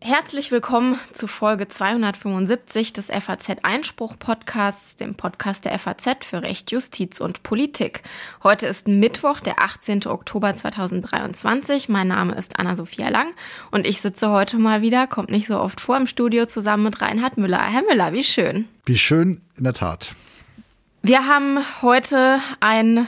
Herzlich willkommen zu Folge 275 des FAZ Einspruch Podcasts, dem Podcast der FAZ für Recht, Justiz und Politik. Heute ist Mittwoch, der 18. Oktober 2023. Mein Name ist Anna-Sophia Lang und ich sitze heute mal wieder, kommt nicht so oft vor, im Studio zusammen mit Reinhard Müller. Herr Müller, wie schön. Wie schön, in der Tat. Wir haben heute ein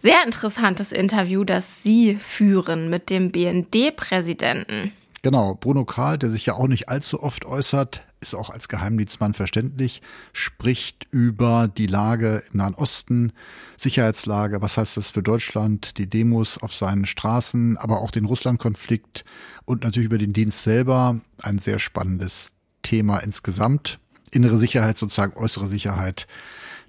sehr interessantes Interview, das Sie führen mit dem BND-Präsidenten. Genau, Bruno Karl, der sich ja auch nicht allzu oft äußert, ist auch als Geheimdienstmann verständlich, spricht über die Lage im Nahen Osten, Sicherheitslage, was heißt das für Deutschland, die Demos auf seinen Straßen, aber auch den Russland-Konflikt und natürlich über den Dienst selber. Ein sehr spannendes Thema insgesamt. Innere Sicherheit, sozusagen äußere Sicherheit,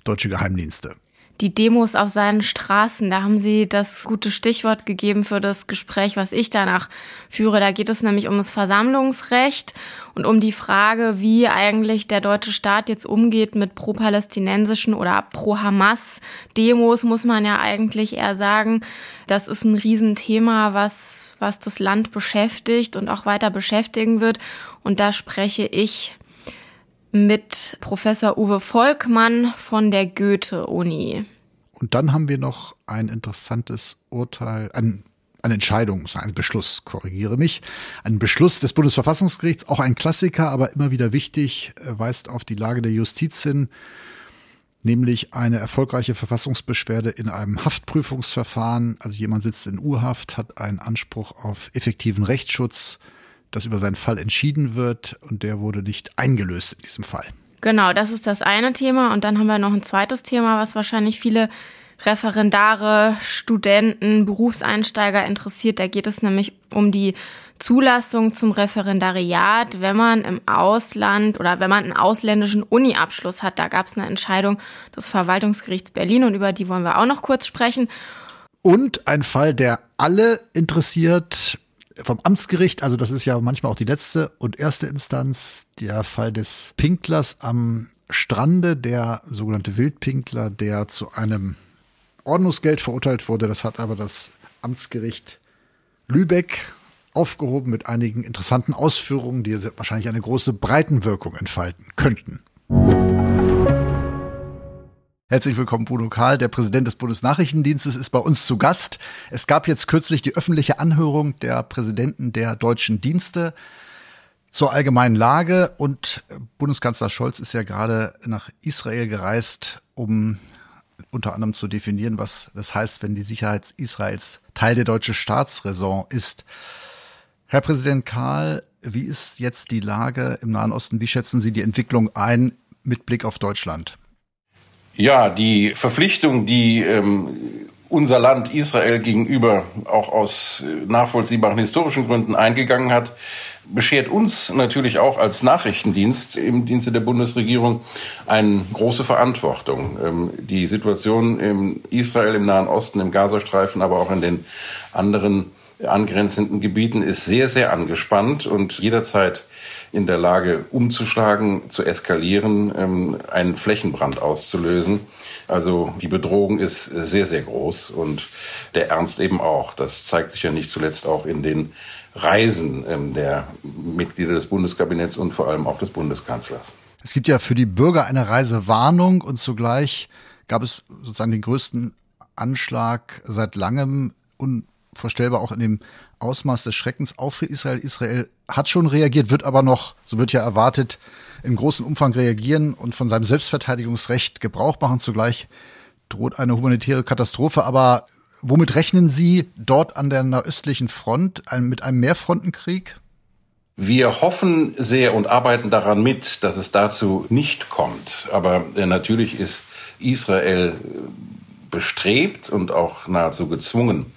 deutsche Geheimdienste die Demos auf seinen Straßen. Da haben Sie das gute Stichwort gegeben für das Gespräch, was ich danach führe. Da geht es nämlich um das Versammlungsrecht und um die Frage, wie eigentlich der deutsche Staat jetzt umgeht mit pro-palästinensischen oder pro-Hamas-Demos, muss man ja eigentlich eher sagen. Das ist ein Riesenthema, was, was das Land beschäftigt und auch weiter beschäftigen wird. Und da spreche ich mit Professor Uwe Volkmann von der Goethe-Uni. Und dann haben wir noch ein interessantes Urteil, ein, eine Entscheidung, ein Beschluss, korrigiere mich, ein Beschluss des Bundesverfassungsgerichts, auch ein Klassiker, aber immer wieder wichtig, äh, weist auf die Lage der Justiz hin, nämlich eine erfolgreiche Verfassungsbeschwerde in einem Haftprüfungsverfahren. Also jemand sitzt in Urhaft, hat einen Anspruch auf effektiven Rechtsschutz, dass über seinen Fall entschieden wird und der wurde nicht eingelöst in diesem Fall. Genau, das ist das eine Thema. Und dann haben wir noch ein zweites Thema, was wahrscheinlich viele Referendare, Studenten, Berufseinsteiger interessiert. Da geht es nämlich um die Zulassung zum Referendariat, wenn man im Ausland oder wenn man einen ausländischen Uni-Abschluss hat. Da gab es eine Entscheidung des Verwaltungsgerichts Berlin und über die wollen wir auch noch kurz sprechen. Und ein Fall, der alle interessiert, vom Amtsgericht, also das ist ja manchmal auch die letzte und erste Instanz, der Fall des Pinklers am Strande, der sogenannte Wildpinkler, der zu einem Ordnungsgeld verurteilt wurde. Das hat aber das Amtsgericht Lübeck aufgehoben mit einigen interessanten Ausführungen, die wahrscheinlich eine große Breitenwirkung entfalten könnten. Herzlich willkommen, Bruno Karl, der Präsident des Bundesnachrichtendienstes, ist bei uns zu Gast. Es gab jetzt kürzlich die öffentliche Anhörung der Präsidenten der deutschen Dienste zur allgemeinen Lage und Bundeskanzler Scholz ist ja gerade nach Israel gereist, um unter anderem zu definieren, was das heißt, wenn die Sicherheit Israels Teil der deutschen Staatsräson ist. Herr Präsident Karl, wie ist jetzt die Lage im Nahen Osten? Wie schätzen Sie die Entwicklung ein mit Blick auf Deutschland? Ja, die Verpflichtung, die ähm, unser Land Israel gegenüber auch aus äh, nachvollziehbaren historischen Gründen eingegangen hat, beschert uns natürlich auch als Nachrichtendienst im Dienste der Bundesregierung eine große Verantwortung. Ähm, die Situation in Israel, im Nahen Osten, im Gazastreifen, aber auch in den anderen angrenzenden Gebieten ist sehr, sehr angespannt und jederzeit in der Lage umzuschlagen, zu eskalieren, ähm, einen Flächenbrand auszulösen. Also die Bedrohung ist sehr, sehr groß und der Ernst eben auch. Das zeigt sich ja nicht zuletzt auch in den Reisen ähm, der Mitglieder des Bundeskabinetts und vor allem auch des Bundeskanzlers. Es gibt ja für die Bürger eine Reisewarnung und zugleich gab es sozusagen den größten Anschlag seit langem unvorstellbar auch in dem Ausmaß des Schreckens auch für Israel. Israel hat schon reagiert, wird aber noch, so wird ja erwartet, im großen Umfang reagieren und von seinem Selbstverteidigungsrecht Gebrauch machen. Zugleich droht eine humanitäre Katastrophe. Aber womit rechnen Sie dort an der nahöstlichen Front mit einem Mehrfrontenkrieg? Wir hoffen sehr und arbeiten daran mit, dass es dazu nicht kommt. Aber äh, natürlich ist Israel bestrebt und auch nahezu gezwungen,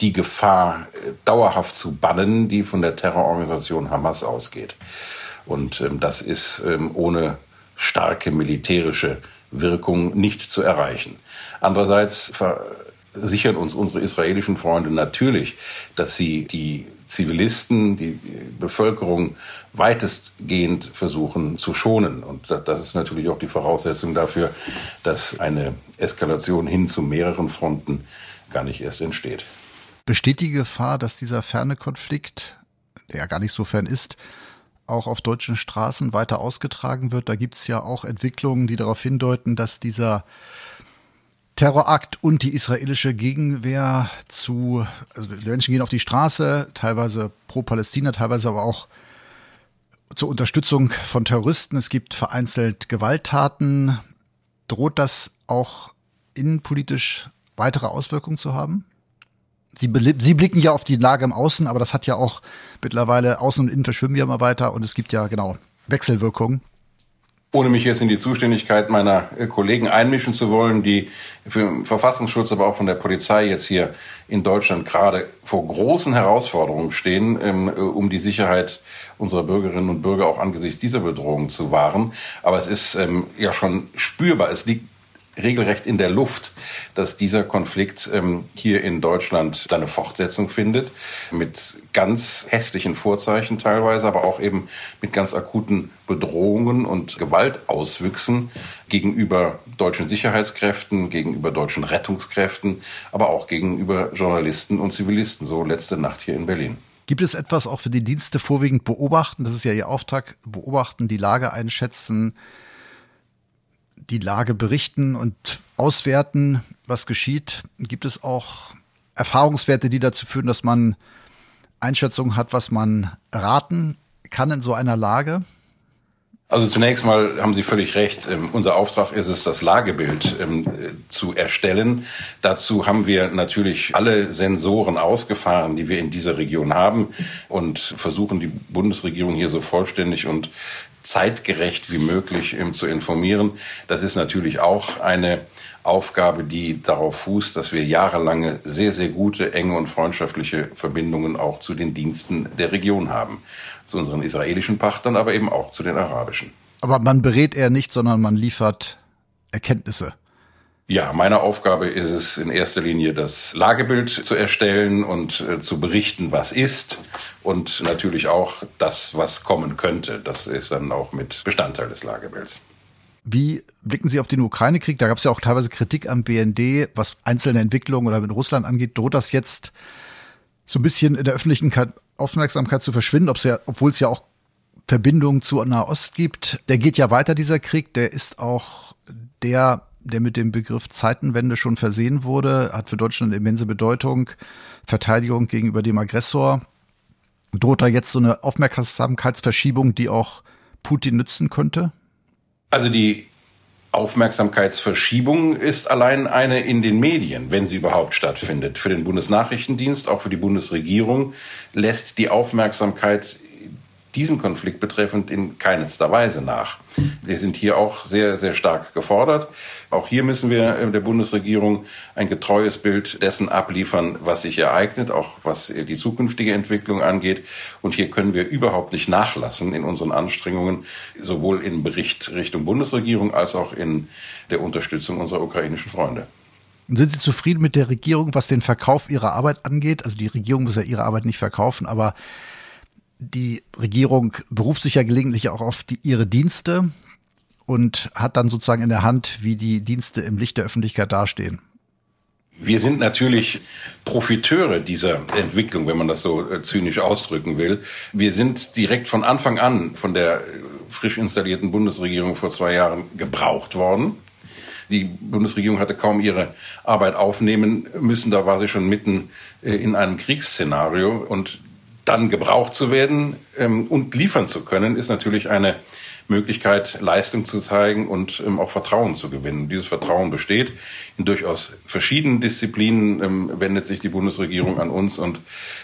die Gefahr äh, dauerhaft zu bannen, die von der Terrororganisation Hamas ausgeht. Und ähm, das ist ähm, ohne starke militärische Wirkung nicht zu erreichen. Andererseits versichern uns unsere israelischen Freunde natürlich, dass sie die Zivilisten, die Bevölkerung weitestgehend versuchen zu schonen. Und das ist natürlich auch die Voraussetzung dafür, dass eine Eskalation hin zu mehreren Fronten gar nicht erst entsteht. Besteht die Gefahr, dass dieser ferne Konflikt, der ja gar nicht so fern ist, auch auf deutschen Straßen weiter ausgetragen wird? Da gibt es ja auch Entwicklungen, die darauf hindeuten, dass dieser Terrorakt und die israelische Gegenwehr zu, also die Menschen gehen auf die Straße, teilweise pro Palästina, teilweise aber auch zur Unterstützung von Terroristen. Es gibt vereinzelt Gewalttaten. Droht das auch innenpolitisch weitere Auswirkungen zu haben? Sie, Sie blicken ja auf die Lage im Außen, aber das hat ja auch mittlerweile Außen und Innen verschwimmen ja immer weiter und es gibt ja genau Wechselwirkungen. Ohne mich jetzt in die Zuständigkeit meiner äh, Kollegen einmischen zu wollen, die für Verfassungsschutz, aber auch von der Polizei jetzt hier in Deutschland gerade vor großen Herausforderungen stehen, ähm, äh, um die Sicherheit unserer Bürgerinnen und Bürger auch angesichts dieser Bedrohung zu wahren. Aber es ist ähm, ja schon spürbar. Es liegt regelrecht in der Luft, dass dieser Konflikt ähm, hier in Deutschland seine Fortsetzung findet, mit ganz hässlichen Vorzeichen teilweise, aber auch eben mit ganz akuten Bedrohungen und Gewaltauswüchsen gegenüber deutschen Sicherheitskräften, gegenüber deutschen Rettungskräften, aber auch gegenüber Journalisten und Zivilisten, so letzte Nacht hier in Berlin. Gibt es etwas auch für die Dienste vorwiegend beobachten? Das ist ja Ihr Auftrag, beobachten, die Lage einschätzen, die Lage berichten und auswerten, was geschieht? Gibt es auch Erfahrungswerte, die dazu führen, dass man Einschätzungen hat, was man raten kann in so einer Lage? Also zunächst mal haben Sie völlig recht. Ähm, unser Auftrag ist es, das Lagebild ähm, zu erstellen. Dazu haben wir natürlich alle Sensoren ausgefahren, die wir in dieser Region haben und versuchen die Bundesregierung hier so vollständig und zeitgerecht wie möglich zu informieren. Das ist natürlich auch eine Aufgabe, die darauf fußt, dass wir jahrelange sehr, sehr gute, enge und freundschaftliche Verbindungen auch zu den Diensten der Region haben. Zu unseren israelischen Partnern, aber eben auch zu den arabischen. Aber man berät eher nicht, sondern man liefert Erkenntnisse. Ja, meine Aufgabe ist es in erster Linie, das Lagebild zu erstellen und äh, zu berichten, was ist und natürlich auch das, was kommen könnte. Das ist dann auch mit Bestandteil des Lagebilds. Wie blicken Sie auf den Ukraine-Krieg? Da gab es ja auch teilweise Kritik am BND, was einzelne Entwicklungen oder mit Russland angeht. Droht das jetzt so ein bisschen in der öffentlichen Aufmerksamkeit zu verschwinden, ja, obwohl es ja auch Verbindungen zu Nahost gibt? Der geht ja weiter, dieser Krieg. Der ist auch der der mit dem Begriff Zeitenwende schon versehen wurde, hat für Deutschland immense Bedeutung. Verteidigung gegenüber dem Aggressor. Droht da jetzt so eine Aufmerksamkeitsverschiebung, die auch Putin nützen könnte? Also die Aufmerksamkeitsverschiebung ist allein eine in den Medien, wenn sie überhaupt stattfindet. Für den Bundesnachrichtendienst, auch für die Bundesregierung lässt die Aufmerksamkeit diesen Konflikt betreffend in keinster Weise nach. Wir sind hier auch sehr, sehr stark gefordert. Auch hier müssen wir äh, der Bundesregierung ein getreues Bild dessen abliefern, was sich ereignet, auch was äh, die zukünftige Entwicklung angeht. Und hier können wir überhaupt nicht nachlassen in unseren Anstrengungen, sowohl im Bericht Richtung Bundesregierung als auch in der Unterstützung unserer ukrainischen Freunde. Sind Sie zufrieden mit der Regierung, was den Verkauf Ihrer Arbeit angeht? Also die Regierung muss ja ihre Arbeit nicht verkaufen, aber die Regierung beruft sich ja gelegentlich auch auf die, ihre Dienste und hat dann sozusagen in der Hand, wie die Dienste im Licht der Öffentlichkeit dastehen. Wir sind natürlich Profiteure dieser Entwicklung, wenn man das so äh, zynisch ausdrücken will. Wir sind direkt von Anfang an von der frisch installierten Bundesregierung vor zwei Jahren gebraucht worden. Die Bundesregierung hatte kaum ihre Arbeit aufnehmen müssen. Da war sie schon mitten äh, in einem Kriegsszenario. Und dann gebraucht zu werden ähm, und liefern zu können, ist natürlich eine Möglichkeit, Leistung zu zeigen und ähm, auch Vertrauen zu gewinnen. Dieses Vertrauen besteht. In durchaus verschiedenen Disziplinen ähm, wendet sich die Bundesregierung an uns und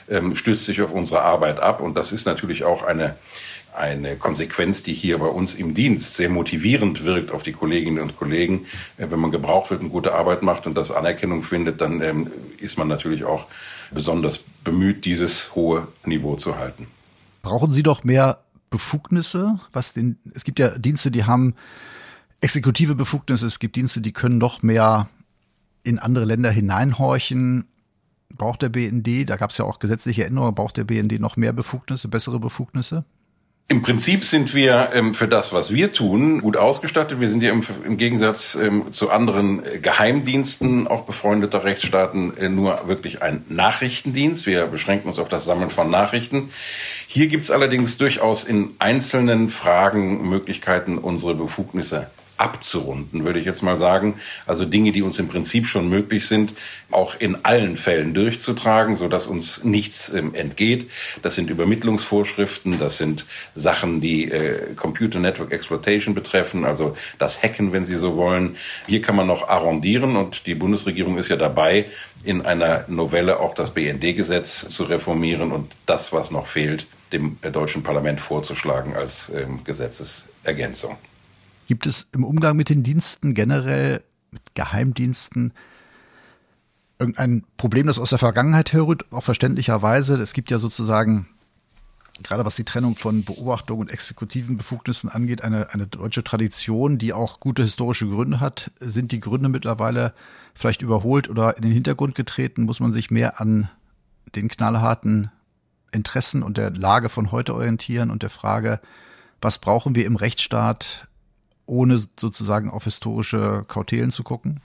ähm, stützt sich auf unsere Arbeit ab. Und das ist natürlich auch eine eine Konsequenz, die hier bei uns im Dienst sehr motivierend wirkt auf die Kolleginnen und Kollegen. Äh, wenn man gebraucht wird und gute Arbeit macht und das Anerkennung findet, dann ähm, ist man natürlich auch besonders bemüht, dieses hohe Niveau zu halten. Brauchen Sie doch mehr Befugnisse? Was den, es gibt ja Dienste, die haben exekutive Befugnisse, es gibt Dienste, die können noch mehr in andere Länder hineinhorchen. Braucht der BND, da gab es ja auch gesetzliche Änderungen, braucht der BND noch mehr Befugnisse, bessere Befugnisse? Im Prinzip sind wir ähm, für das, was wir tun, gut ausgestattet. Wir sind ja im, im Gegensatz ähm, zu anderen äh, Geheimdiensten, auch befreundeter Rechtsstaaten, äh, nur wirklich ein Nachrichtendienst. Wir beschränken uns auf das Sammeln von Nachrichten. Hier gibt es allerdings durchaus in einzelnen Fragen Möglichkeiten, unsere Befugnisse abzurunden, würde ich jetzt mal sagen. Also Dinge, die uns im Prinzip schon möglich sind, auch in allen Fällen durchzutragen, so dass uns nichts ähm, entgeht. Das sind Übermittlungsvorschriften, das sind Sachen, die äh, Computer Network Exploitation betreffen, also das Hacken, wenn Sie so wollen. Hier kann man noch arrondieren und die Bundesregierung ist ja dabei, in einer Novelle auch das BND-Gesetz zu reformieren und das, was noch fehlt, dem äh, deutschen Parlament vorzuschlagen als ähm, Gesetzesergänzung. Gibt es im Umgang mit den Diensten generell, mit Geheimdiensten, irgendein Problem, das aus der Vergangenheit herrührt, auch verständlicherweise? Es gibt ja sozusagen, gerade was die Trennung von Beobachtung und exekutiven Befugnissen angeht, eine, eine deutsche Tradition, die auch gute historische Gründe hat. Sind die Gründe mittlerweile vielleicht überholt oder in den Hintergrund getreten? Muss man sich mehr an den knallharten Interessen und der Lage von heute orientieren und der Frage, was brauchen wir im Rechtsstaat ohne sozusagen auf historische Kautelen zu gucken?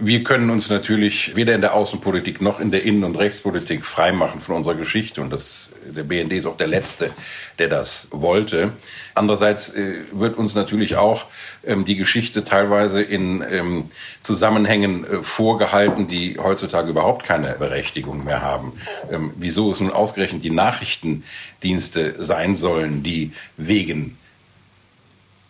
Wir können uns natürlich weder in der Außenpolitik noch in der Innen- und Rechtspolitik freimachen von unserer Geschichte. Und das, der BND ist auch der Letzte, der das wollte. Andererseits äh, wird uns natürlich auch ähm, die Geschichte teilweise in ähm, Zusammenhängen äh, vorgehalten, die heutzutage überhaupt keine Berechtigung mehr haben. Ähm, wieso es nun ausgerechnet die Nachrichtendienste sein sollen, die wegen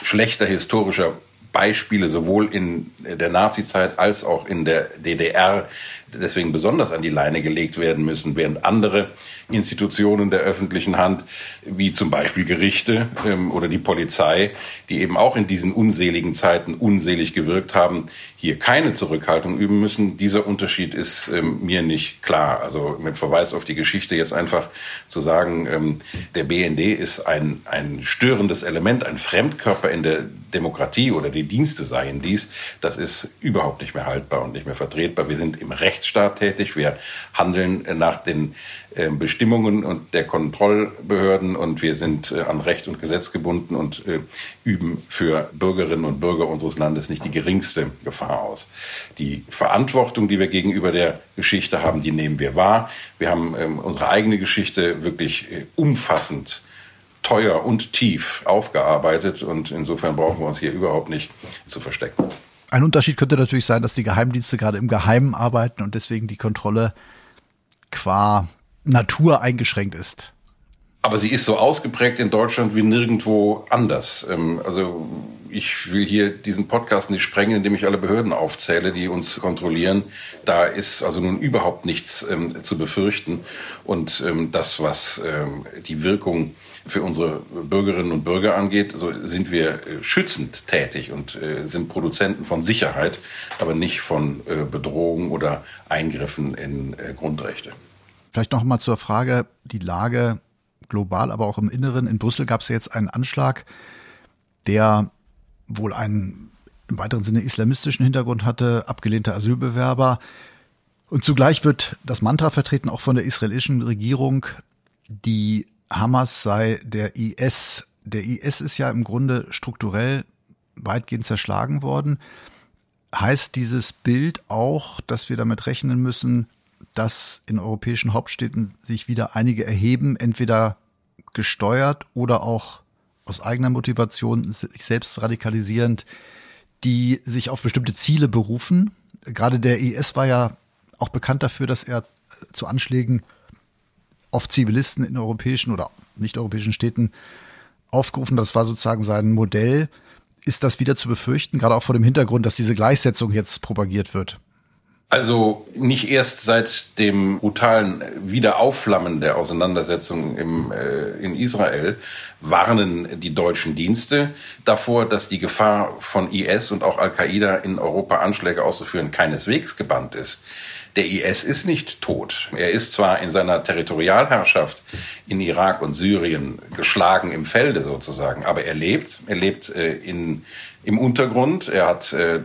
schlechter historischer Beispiele sowohl in der Nazizeit als auch in der DDR deswegen besonders an die Leine gelegt werden müssen, während andere Institutionen der öffentlichen Hand, wie zum Beispiel Gerichte ähm, oder die Polizei, die eben auch in diesen unseligen Zeiten unselig gewirkt haben, hier keine Zurückhaltung üben müssen. Dieser Unterschied ist ähm, mir nicht klar. Also mit Verweis auf die Geschichte jetzt einfach zu sagen, ähm, der BND ist ein, ein störendes Element, ein Fremdkörper in der Demokratie oder die Dienste seien dies, das ist überhaupt nicht mehr haltbar und nicht mehr vertretbar. Wir sind im Recht Rechtsstaat tätig. Wir handeln nach den Bestimmungen und der Kontrollbehörden und wir sind äh, an Recht und Gesetz gebunden und äh, üben für Bürgerinnen und Bürger unseres Landes nicht die geringste Gefahr aus. Die Verantwortung, die wir gegenüber der Geschichte haben, die nehmen wir wahr. Wir haben ähm, unsere eigene Geschichte wirklich umfassend teuer und tief aufgearbeitet und insofern brauchen wir uns hier überhaupt nicht zu verstecken. Ein Unterschied könnte natürlich sein, dass die Geheimdienste gerade im Geheimen arbeiten und deswegen die Kontrolle qua Natur eingeschränkt ist. Aber sie ist so ausgeprägt in Deutschland wie nirgendwo anders. Ähm, also ich will hier diesen Podcast nicht sprengen, indem ich alle Behörden aufzähle, die uns kontrollieren. Da ist also nun überhaupt nichts ähm, zu befürchten. Und ähm, das, was die Wirkung für unsere Bürgerinnen und Bürger angeht, so sind wir äh, schützend tätig und äh, sind Produzenten von Sicherheit, aber nicht von äh, Bedrohungen oder Eingriffen in Grundrechte. Vielleicht noch mal zur Frage, die Lage global, aber auch im Inneren. In Brüssel gab es jetzt einen Anschlag, der wohl einen im weiteren Sinne islamistischen Hintergrund hatte, abgelehnte Asylbewerber. Und zugleich wird das Mantra vertreten, auch von der israelischen Regierung, die Hamas sei der IS. Der IS ist ja im Grunde strukturell weitgehend zerschlagen worden. Heißt dieses Bild auch, dass wir damit rechnen müssen, dass in europäischen Hauptstädten sich wieder einige erheben, entweder gesteuert oder auch aus eigener Motivation sich selbst radikalisierend, die sich auf bestimmte Ziele berufen. Gerade der IS war ja auch bekannt dafür, dass er zu Anschlägen auf Zivilisten in europäischen oder nicht-europäischen Städten aufgerufen. Das war sozusagen sein Modell. Ist das wieder zu befürchten, gerade auch vor dem Hintergrund, dass diese Gleichsetzung jetzt propagiert wird? Also nicht erst seit dem brutalen Wiederaufflammen der Auseinandersetzung im, äh, in Israel warnen die deutschen Dienste davor, dass die Gefahr von IS und auch Al-Qaida in Europa Anschläge auszuführen keineswegs gebannt ist. Der IS ist nicht tot. Er ist zwar in seiner Territorialherrschaft in Irak und Syrien geschlagen im Felde sozusagen, aber er lebt. Er lebt äh, in, im Untergrund. Er hat äh,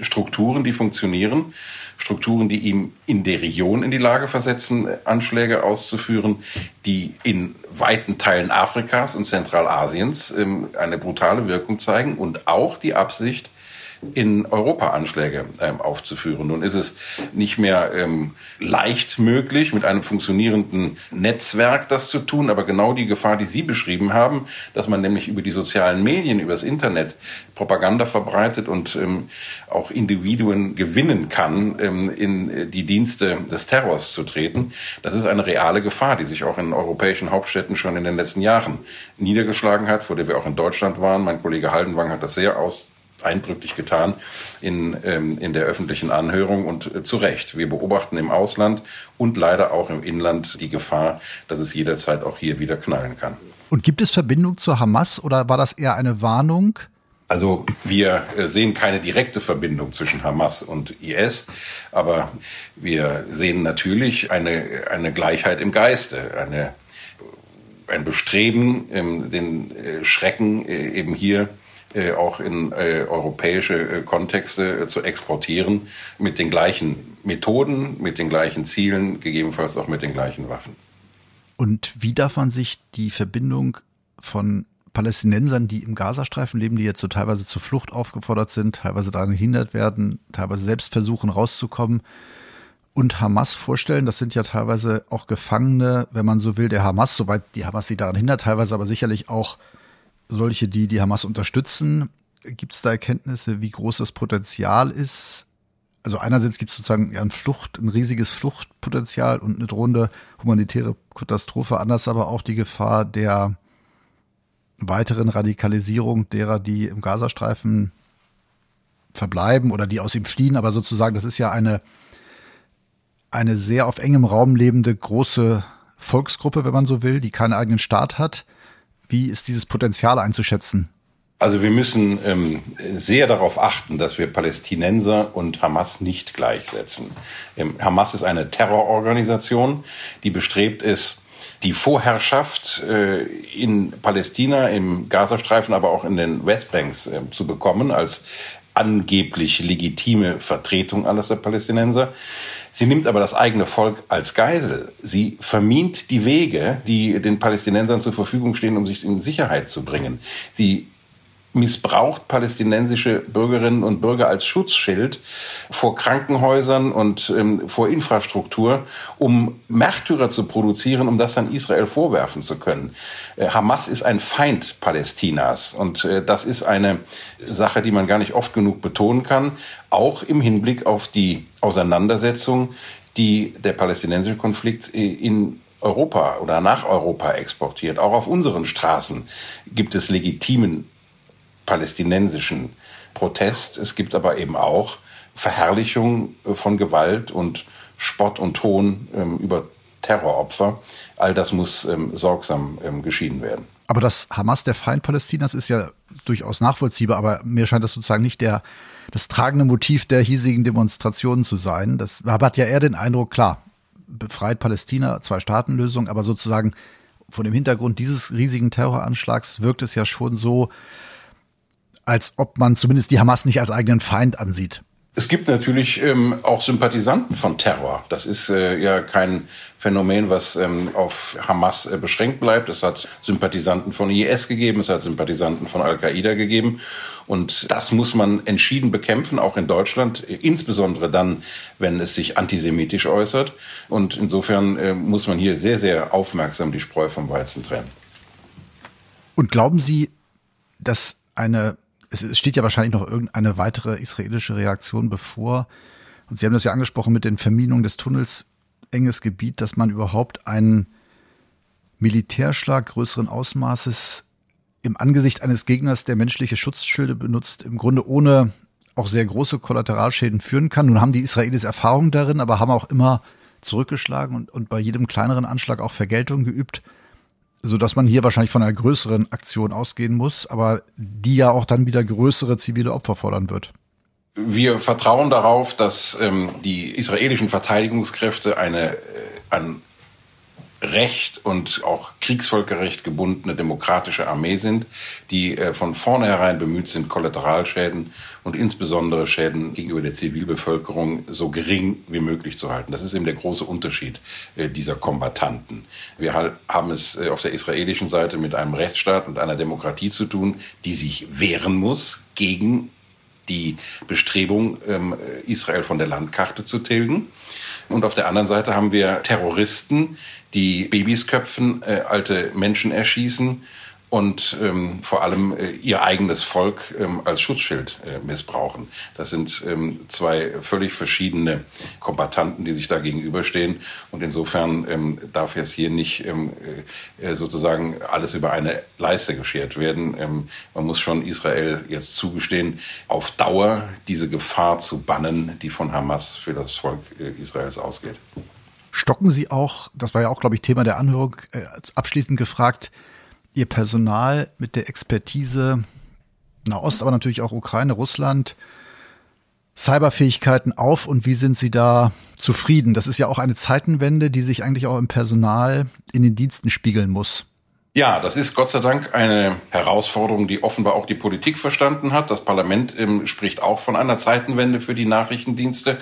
Strukturen, die funktionieren, Strukturen, die ihm in der Region in die Lage versetzen, Anschläge auszuführen, die in weiten Teilen Afrikas und Zentralasiens ähm, eine brutale Wirkung zeigen und auch die Absicht, in Europa Anschläge ähm, aufzuführen. Nun ist es nicht mehr ähm, leicht möglich, mit einem funktionierenden Netzwerk das zu tun, aber genau die Gefahr, die Sie beschrieben haben, dass man nämlich über die sozialen Medien, über das Internet Propaganda verbreitet und ähm, auch Individuen gewinnen kann, ähm, in die Dienste des Terrors zu treten, das ist eine reale Gefahr, die sich auch in europäischen Hauptstädten schon in den letzten Jahren niedergeschlagen hat, vor der wir auch in Deutschland waren. Mein Kollege Haldenwang hat das sehr aus eindrücklich getan in, ähm, in der öffentlichen Anhörung und äh, zu Recht. Wir beobachten im Ausland und leider auch im Inland die Gefahr, dass es jederzeit auch hier wieder knallen kann. Und gibt es Verbindung zur Hamas oder war das eher eine Warnung? Also wir äh, sehen keine direkte Verbindung zwischen Hamas und IS, aber wir sehen natürlich eine, eine Gleichheit im Geiste, eine, ein Bestreben, ähm, den äh, Schrecken eben hier äh, auch in äh, europäische äh, Kontexte äh, zu exportieren mit den gleichen Methoden, mit den gleichen Zielen, gegebenenfalls auch mit den gleichen Waffen. Und wie darf man sich die Verbindung von Palästinensern, die im Gazastreifen leben, die jetzt so teilweise zur Flucht aufgefordert sind, teilweise daran gehindert werden, teilweise selbst versuchen rauszukommen, und Hamas vorstellen. Das sind ja teilweise auch Gefangene, wenn man so will, der Hamas, soweit die Hamas sie daran hindert, teilweise aber sicherlich auch solche, die die Hamas unterstützen. Gibt es da Erkenntnisse, wie groß das Potenzial ist? Also einerseits gibt es sozusagen ein Flucht, ein riesiges Fluchtpotenzial und eine drohende humanitäre Katastrophe, anders aber auch die Gefahr der weiteren Radikalisierung derer, die im Gazastreifen verbleiben oder die aus ihm fliehen, aber sozusagen, das ist ja eine, eine sehr auf engem Raum lebende große Volksgruppe, wenn man so will, die keinen eigenen Staat hat wie ist dieses Potenzial einzuschätzen? Also wir müssen ähm, sehr darauf achten, dass wir Palästinenser und Hamas nicht gleichsetzen. Ähm, Hamas ist eine Terrororganisation, die bestrebt ist, die Vorherrschaft äh, in Palästina, im Gazastreifen, aber auch in den Westbanks äh, zu bekommen als angeblich legitime Vertretung alles der Palästinenser. Sie nimmt aber das eigene Volk als Geisel. Sie vermint die Wege, die den Palästinensern zur Verfügung stehen, um sich in Sicherheit zu bringen. Sie missbraucht palästinensische Bürgerinnen und Bürger als Schutzschild vor Krankenhäusern und ähm, vor Infrastruktur, um Märtyrer zu produzieren, um das dann Israel vorwerfen zu können. Äh, Hamas ist ein Feind Palästinas und äh, das ist eine Sache, die man gar nicht oft genug betonen kann, auch im Hinblick auf die Auseinandersetzung, die der palästinensische Konflikt äh, in Europa oder nach Europa exportiert. Auch auf unseren Straßen gibt es legitimen palästinensischen Protest. Es gibt aber eben auch Verherrlichung äh, von Gewalt und Spott und Ton ähm, über Terroropfer. All das muss ähm, sorgsam ähm, geschieden werden. Aber das Hamas der Feind Palästinas ist ja durchaus nachvollziehbar, aber mir scheint das sozusagen nicht der, das tragende Motiv der hiesigen Demonstrationen zu sein. Das hat ja eher den Eindruck, klar, befreit Palästina, Zwei-Staaten-Lösung, aber sozusagen von dem Hintergrund dieses riesigen Terroranschlags wirkt es ja schon so, als ob man zumindest die Hamas nicht als eigenen Feind ansieht. Es gibt natürlich ähm, auch Sympathisanten von Terror. Das ist äh, ja kein Phänomen, was ähm, auf Hamas äh, beschränkt bleibt. Es hat Sympathisanten von IS gegeben, es hat Sympathisanten von Al-Qaida gegeben. Und das muss man entschieden bekämpfen, auch in Deutschland, insbesondere dann, wenn es sich antisemitisch äußert. Und insofern äh, muss man hier sehr, sehr aufmerksam die Spreu vom Weizen trennen. Und glauben Sie, dass eine es steht ja wahrscheinlich noch irgendeine weitere israelische Reaktion bevor. Und Sie haben das ja angesprochen mit den Verminungen des Tunnels, enges Gebiet, dass man überhaupt einen Militärschlag größeren Ausmaßes im Angesicht eines Gegners, der menschliche Schutzschilde benutzt, im Grunde ohne auch sehr große Kollateralschäden führen kann. Nun haben die Israelis Erfahrung darin, aber haben auch immer zurückgeschlagen und, und bei jedem kleineren Anschlag auch Vergeltung geübt so dass man hier wahrscheinlich von einer größeren Aktion ausgehen muss, aber die ja auch dann wieder größere zivile Opfer fordern wird. Wir vertrauen darauf, dass ähm, die israelischen Verteidigungskräfte eine, äh, an Recht und auch Kriegsvölkerrecht gebundene demokratische Armee sind, die äh, von vornherein bemüht sind, Kollateralschäden und insbesondere Schäden gegenüber der Zivilbevölkerung so gering wie möglich zu halten. Das ist eben der große Unterschied äh, dieser Kombattanten. Wir haben es äh, auf der israelischen Seite mit einem Rechtsstaat und einer Demokratie zu tun, die sich wehren muss gegen die Bestrebung, ähm, Israel von der Landkarte zu tilgen. Und auf der anderen Seite haben wir Terroristen, die Babys köpfen, äh, alte Menschen erschießen und ähm, vor allem äh, ihr eigenes Volk ähm, als Schutzschild äh, missbrauchen. Das sind ähm, zwei völlig verschiedene Kombattanten, die sich da gegenüberstehen. Und insofern ähm, darf jetzt hier nicht ähm, äh, sozusagen alles über eine Leiste geschert werden. Ähm, man muss schon Israel jetzt zugestehen, auf Dauer diese Gefahr zu bannen, die von Hamas für das Volk äh, Israels ausgeht. Stocken Sie auch, das war ja auch, glaube ich, Thema der Anhörung, äh, abschließend gefragt, Ihr Personal mit der Expertise Nahost, aber natürlich auch Ukraine, Russland, Cyberfähigkeiten auf und wie sind Sie da zufrieden? Das ist ja auch eine Zeitenwende, die sich eigentlich auch im Personal in den Diensten spiegeln muss. Ja, das ist Gott sei Dank eine Herausforderung, die offenbar auch die Politik verstanden hat. Das Parlament ähm, spricht auch von einer Zeitenwende für die Nachrichtendienste.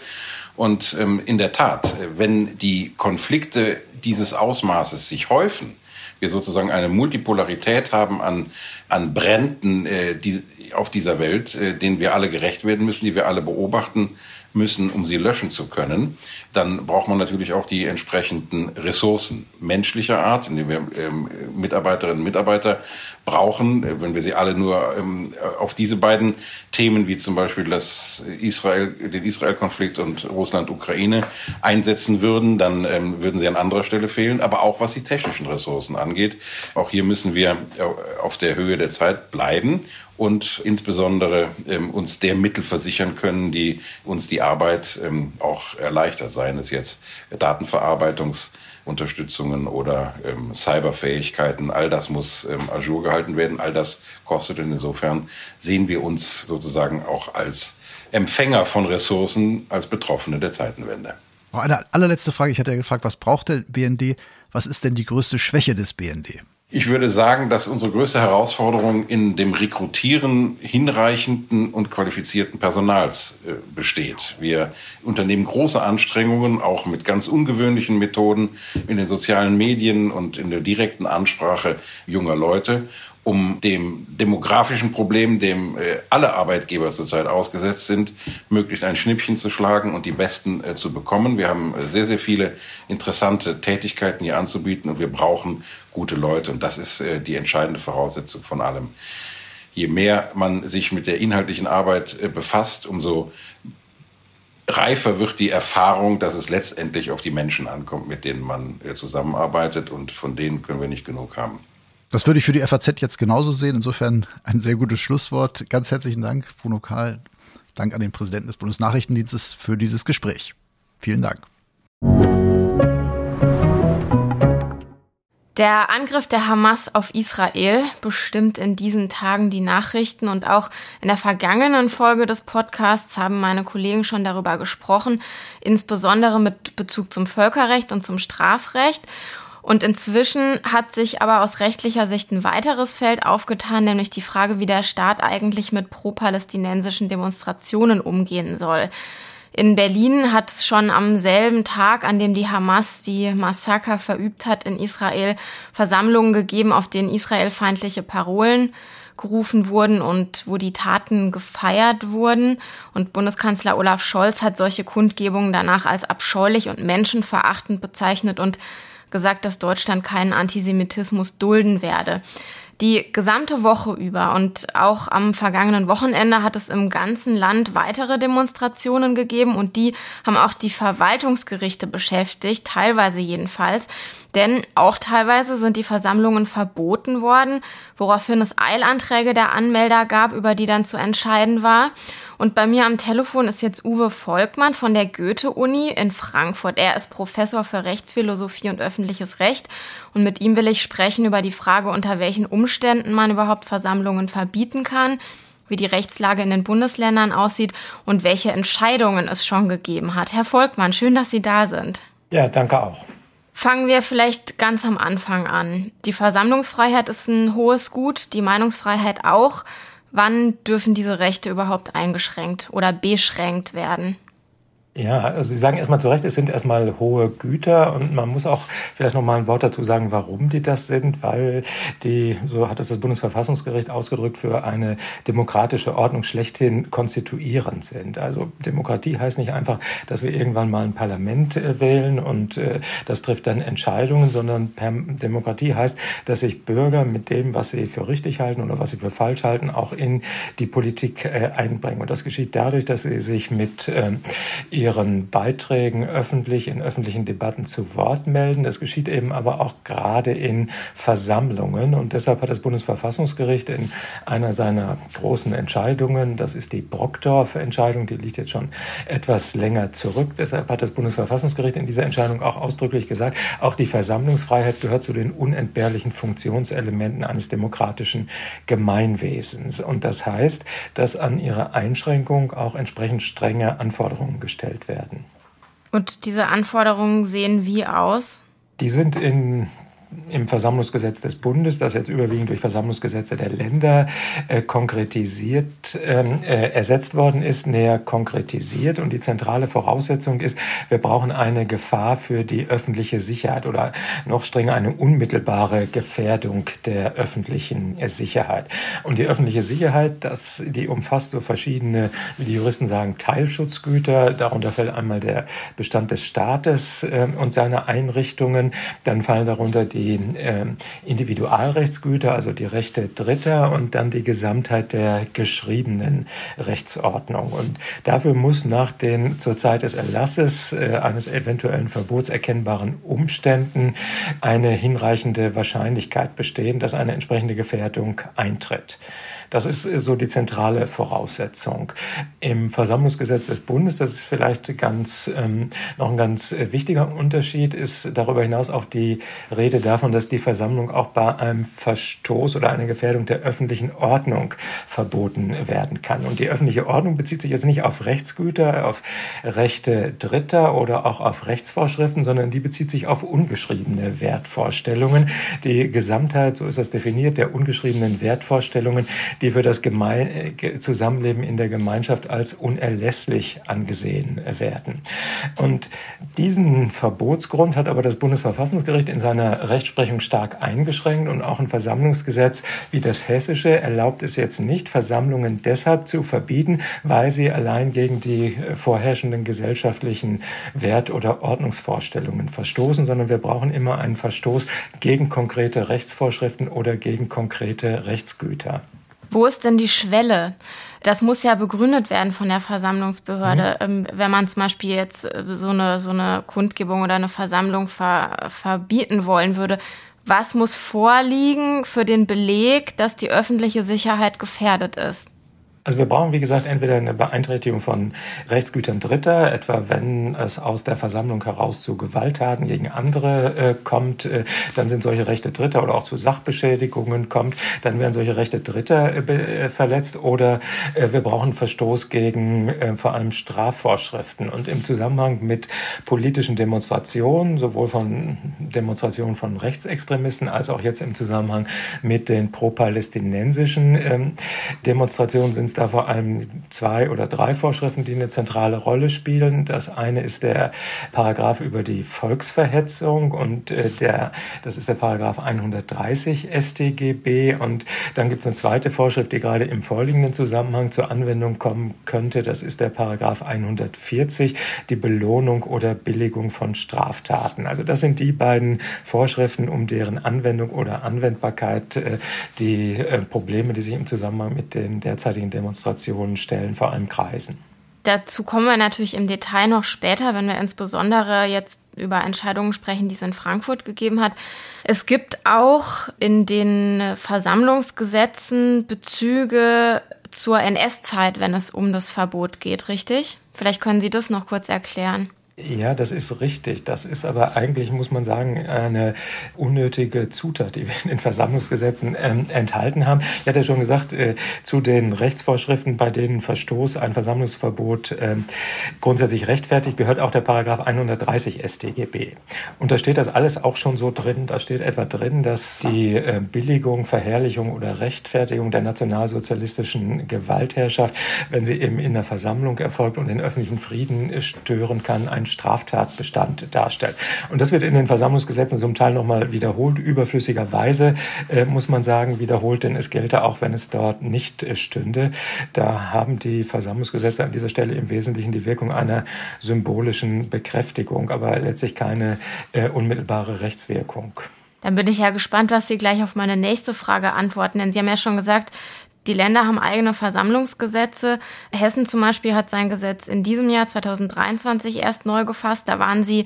Und ähm, in der Tat, wenn die Konflikte dieses Ausmaßes sich häufen, wir sozusagen eine Multipolarität haben an, an Bränden äh, die, auf dieser Welt, äh, denen wir alle gerecht werden müssen, die wir alle beobachten müssen, um sie löschen zu können, dann braucht man natürlich auch die entsprechenden Ressourcen menschlicher Art, indem wir ähm, Mitarbeiterinnen und Mitarbeiter brauchen. Äh, wenn wir sie alle nur ähm, auf diese beiden Themen, wie zum Beispiel das Israel, den Israel-Konflikt und Russland-Ukraine einsetzen würden, dann ähm, würden sie an anderer Stelle fehlen. Aber auch was die technischen Ressourcen angeht, auch hier müssen wir äh, auf der Höhe der Zeit bleiben und insbesondere ähm, uns der Mittel versichern können, die uns die Arbeit ähm, auch erleichtert, seien es jetzt Datenverarbeitungsunterstützungen oder ähm, Cyberfähigkeiten. All das muss ähm, Azure gehalten werden, all das kostet und insofern sehen wir uns sozusagen auch als Empfänger von Ressourcen, als Betroffene der Zeitenwende. Eine allerletzte Frage. Ich hatte ja gefragt, was braucht der BND? Was ist denn die größte Schwäche des BND? Ich würde sagen, dass unsere größte Herausforderung in dem Rekrutieren hinreichenden und qualifizierten Personals äh, besteht. Wir unternehmen große Anstrengungen, auch mit ganz ungewöhnlichen Methoden in den sozialen Medien und in der direkten Ansprache junger Leute um dem demografischen Problem, dem äh, alle Arbeitgeber zurzeit ausgesetzt sind, möglichst ein Schnippchen zu schlagen und die Besten äh, zu bekommen. Wir haben äh, sehr, sehr viele interessante Tätigkeiten hier anzubieten und wir brauchen gute Leute und das ist äh, die entscheidende Voraussetzung von allem. Je mehr man sich mit der inhaltlichen Arbeit äh, befasst, umso reifer wird die Erfahrung, dass es letztendlich auf die Menschen ankommt, mit denen man äh, zusammenarbeitet und von denen können wir nicht genug haben. Das würde ich für die FAZ jetzt genauso sehen. Insofern ein sehr gutes Schlusswort. Ganz herzlichen Dank, Bruno Karl. Dank an den Präsidenten des Bundesnachrichtendienstes für dieses Gespräch. Vielen Dank. Der Angriff der Hamas auf Israel bestimmt in diesen Tagen die Nachrichten und auch in der vergangenen Folge des Podcasts haben meine Kollegen schon darüber gesprochen, insbesondere mit Bezug zum Völkerrecht und zum Strafrecht. Und inzwischen hat sich aber aus rechtlicher Sicht ein weiteres Feld aufgetan, nämlich die Frage, wie der Staat eigentlich mit pro-palästinensischen Demonstrationen umgehen soll. In Berlin hat es schon am selben Tag, an dem die Hamas die Massaker verübt hat in Israel, Versammlungen gegeben, auf denen israelfeindliche Parolen gerufen wurden und wo die Taten gefeiert wurden. Und Bundeskanzler Olaf Scholz hat solche Kundgebungen danach als abscheulich und menschenverachtend bezeichnet und gesagt, dass Deutschland keinen Antisemitismus dulden werde. Die gesamte Woche über und auch am vergangenen Wochenende hat es im ganzen Land weitere Demonstrationen gegeben und die haben auch die Verwaltungsgerichte beschäftigt, teilweise jedenfalls. Denn auch teilweise sind die Versammlungen verboten worden, woraufhin es Eilanträge der Anmelder gab, über die dann zu entscheiden war. Und bei mir am Telefon ist jetzt Uwe Volkmann von der Goethe-Uni in Frankfurt. Er ist Professor für Rechtsphilosophie und öffentliches Recht. Und mit ihm will ich sprechen über die Frage, unter welchen Umständen man überhaupt Versammlungen verbieten kann wie die Rechtslage in den Bundesländern aussieht und welche Entscheidungen es schon gegeben hat. Herr Volkmann, schön, dass Sie da sind. Ja, danke auch. Fangen wir vielleicht ganz am Anfang an. Die Versammlungsfreiheit ist ein hohes Gut, die Meinungsfreiheit auch. Wann dürfen diese Rechte überhaupt eingeschränkt oder beschränkt werden? Ja, also Sie sagen erstmal zu Recht, es sind erstmal hohe Güter und man muss auch vielleicht noch mal ein Wort dazu sagen, warum die das sind, weil die, so hat es das Bundesverfassungsgericht ausgedrückt, für eine demokratische Ordnung schlechthin konstituierend sind. Also Demokratie heißt nicht einfach, dass wir irgendwann mal ein Parlament äh, wählen und äh, das trifft dann Entscheidungen, sondern Demokratie heißt, dass sich Bürger mit dem, was sie für richtig halten oder was sie für falsch halten, auch in die Politik äh, einbringen. Und das geschieht dadurch, dass sie sich mit ähm, ihren Beiträgen öffentlich in öffentlichen Debatten zu Wort melden. Das geschieht eben aber auch gerade in Versammlungen. Und deshalb hat das Bundesverfassungsgericht in einer seiner großen Entscheidungen, das ist die Brockdorf-Entscheidung, die liegt jetzt schon etwas länger zurück. Deshalb hat das Bundesverfassungsgericht in dieser Entscheidung auch ausdrücklich gesagt, auch die Versammlungsfreiheit gehört zu den unentbehrlichen Funktionselementen eines demokratischen Gemeinwesens. Und das heißt, dass an ihre Einschränkung auch entsprechend strenge Anforderungen gestellt gestellt werden. Und diese Anforderungen sehen wie aus? Die sind in im Versammlungsgesetz des Bundes, das jetzt überwiegend durch Versammlungsgesetze der Länder äh, konkretisiert, ähm, äh, ersetzt worden ist, näher konkretisiert. Und die zentrale Voraussetzung ist, wir brauchen eine Gefahr für die öffentliche Sicherheit oder noch strenger eine unmittelbare Gefährdung der öffentlichen Sicherheit. Und die öffentliche Sicherheit, das, die umfasst so verschiedene, wie die Juristen sagen, Teilschutzgüter. Darunter fällt einmal der Bestand des Staates äh, und seine Einrichtungen. Dann fallen darunter die die äh, Individualrechtsgüter, also die Rechte Dritter und dann die Gesamtheit der geschriebenen Rechtsordnung. Und dafür muss nach den zur Zeit des Erlasses äh, eines eventuellen Verbots erkennbaren Umständen eine hinreichende Wahrscheinlichkeit bestehen, dass eine entsprechende Gefährdung eintritt. Das ist äh, so die zentrale Voraussetzung. Im Versammlungsgesetz des Bundes, das ist vielleicht ganz, ähm, noch ein ganz äh, wichtiger Unterschied, ist darüber hinaus auch die Rede davon, dass die Versammlung auch bei einem Verstoß oder einer Gefährdung der öffentlichen Ordnung verboten werden kann. Und die öffentliche Ordnung bezieht sich jetzt nicht auf Rechtsgüter, auf Rechte Dritter oder auch auf Rechtsvorschriften, sondern die bezieht sich auf ungeschriebene Wertvorstellungen. Die Gesamtheit, so ist das definiert, der ungeschriebenen Wertvorstellungen, die für das Gemein äh, Zusammenleben in der Gemeinschaft als unerlässlich angesehen werden. Und diesen Verbotsgrund hat aber das Bundesverfassungsgericht in seiner Rechtsprechung stark eingeschränkt und auch ein Versammlungsgesetz wie das hessische erlaubt es jetzt nicht, Versammlungen deshalb zu verbieten, weil sie allein gegen die vorherrschenden gesellschaftlichen Wert- oder Ordnungsvorstellungen verstoßen, sondern wir brauchen immer einen Verstoß gegen konkrete Rechtsvorschriften oder gegen konkrete Rechtsgüter. Wo ist denn die Schwelle? Das muss ja begründet werden von der Versammlungsbehörde. Mhm. Ähm, wenn man zum Beispiel jetzt äh, so eine, so eine Kundgebung oder eine Versammlung ver, verbieten wollen würde, was muss vorliegen für den Beleg, dass die öffentliche Sicherheit gefährdet ist? Also wir brauchen, wie gesagt, entweder eine Beeinträchtigung von Rechtsgütern Dritter, etwa wenn es aus der Versammlung heraus zu Gewalttaten gegen andere äh, kommt, äh, dann sind solche Rechte Dritter oder auch zu Sachbeschädigungen kommt, dann werden solche Rechte Dritter äh, äh verletzt oder äh, wir brauchen Verstoß gegen äh, vor allem Strafvorschriften. Und im Zusammenhang mit politischen Demonstrationen, sowohl von Demonstrationen von Rechtsextremisten als auch jetzt im Zusammenhang mit den pro-palästinensischen ähm, Demonstrationen sind es da vor allem zwei oder drei Vorschriften, die eine zentrale Rolle spielen. Das eine ist der Paragraph über die Volksverhetzung und äh, der, das ist der Paragraph 130 StGB. Und dann gibt es eine zweite Vorschrift, die gerade im vorliegenden Zusammenhang zur Anwendung kommen könnte. Das ist der Paragraph 140, die Belohnung oder Billigung von Straftaten. Also das sind die beiden Vorschriften, um deren Anwendung oder Anwendbarkeit äh, die äh, Probleme, die sich im Zusammenhang mit den derzeitigen Demonstrationen stellen, vor allem Kreisen. Dazu kommen wir natürlich im Detail noch später, wenn wir insbesondere jetzt über Entscheidungen sprechen, die es in Frankfurt gegeben hat. Es gibt auch in den Versammlungsgesetzen Bezüge zur NS-Zeit, wenn es um das Verbot geht, richtig? Vielleicht können Sie das noch kurz erklären. Ja, das ist richtig. Das ist aber eigentlich, muss man sagen, eine unnötige Zutat, die wir in den Versammlungsgesetzen ähm, enthalten haben. Ich hatte ja schon gesagt, äh, zu den Rechtsvorschriften, bei denen Verstoß, ein Versammlungsverbot äh, grundsätzlich rechtfertigt, gehört auch der Paragraph 130 StGB. Und da steht das alles auch schon so drin. Da steht etwa drin, dass die äh, Billigung, Verherrlichung oder Rechtfertigung der nationalsozialistischen Gewaltherrschaft, wenn sie eben in der Versammlung erfolgt und den öffentlichen Frieden stören kann, ein einen Straftatbestand darstellt. Und das wird in den Versammlungsgesetzen zum Teil nochmal wiederholt, überflüssigerweise, äh, muss man sagen, wiederholt, denn es gelte auch, wenn es dort nicht äh, stünde. Da haben die Versammlungsgesetze an dieser Stelle im Wesentlichen die Wirkung einer symbolischen Bekräftigung, aber letztlich keine äh, unmittelbare Rechtswirkung. Dann bin ich ja gespannt, was Sie gleich auf meine nächste Frage antworten, denn Sie haben ja schon gesagt, die Länder haben eigene Versammlungsgesetze. Hessen zum Beispiel hat sein Gesetz in diesem Jahr 2023 erst neu gefasst. Da waren sie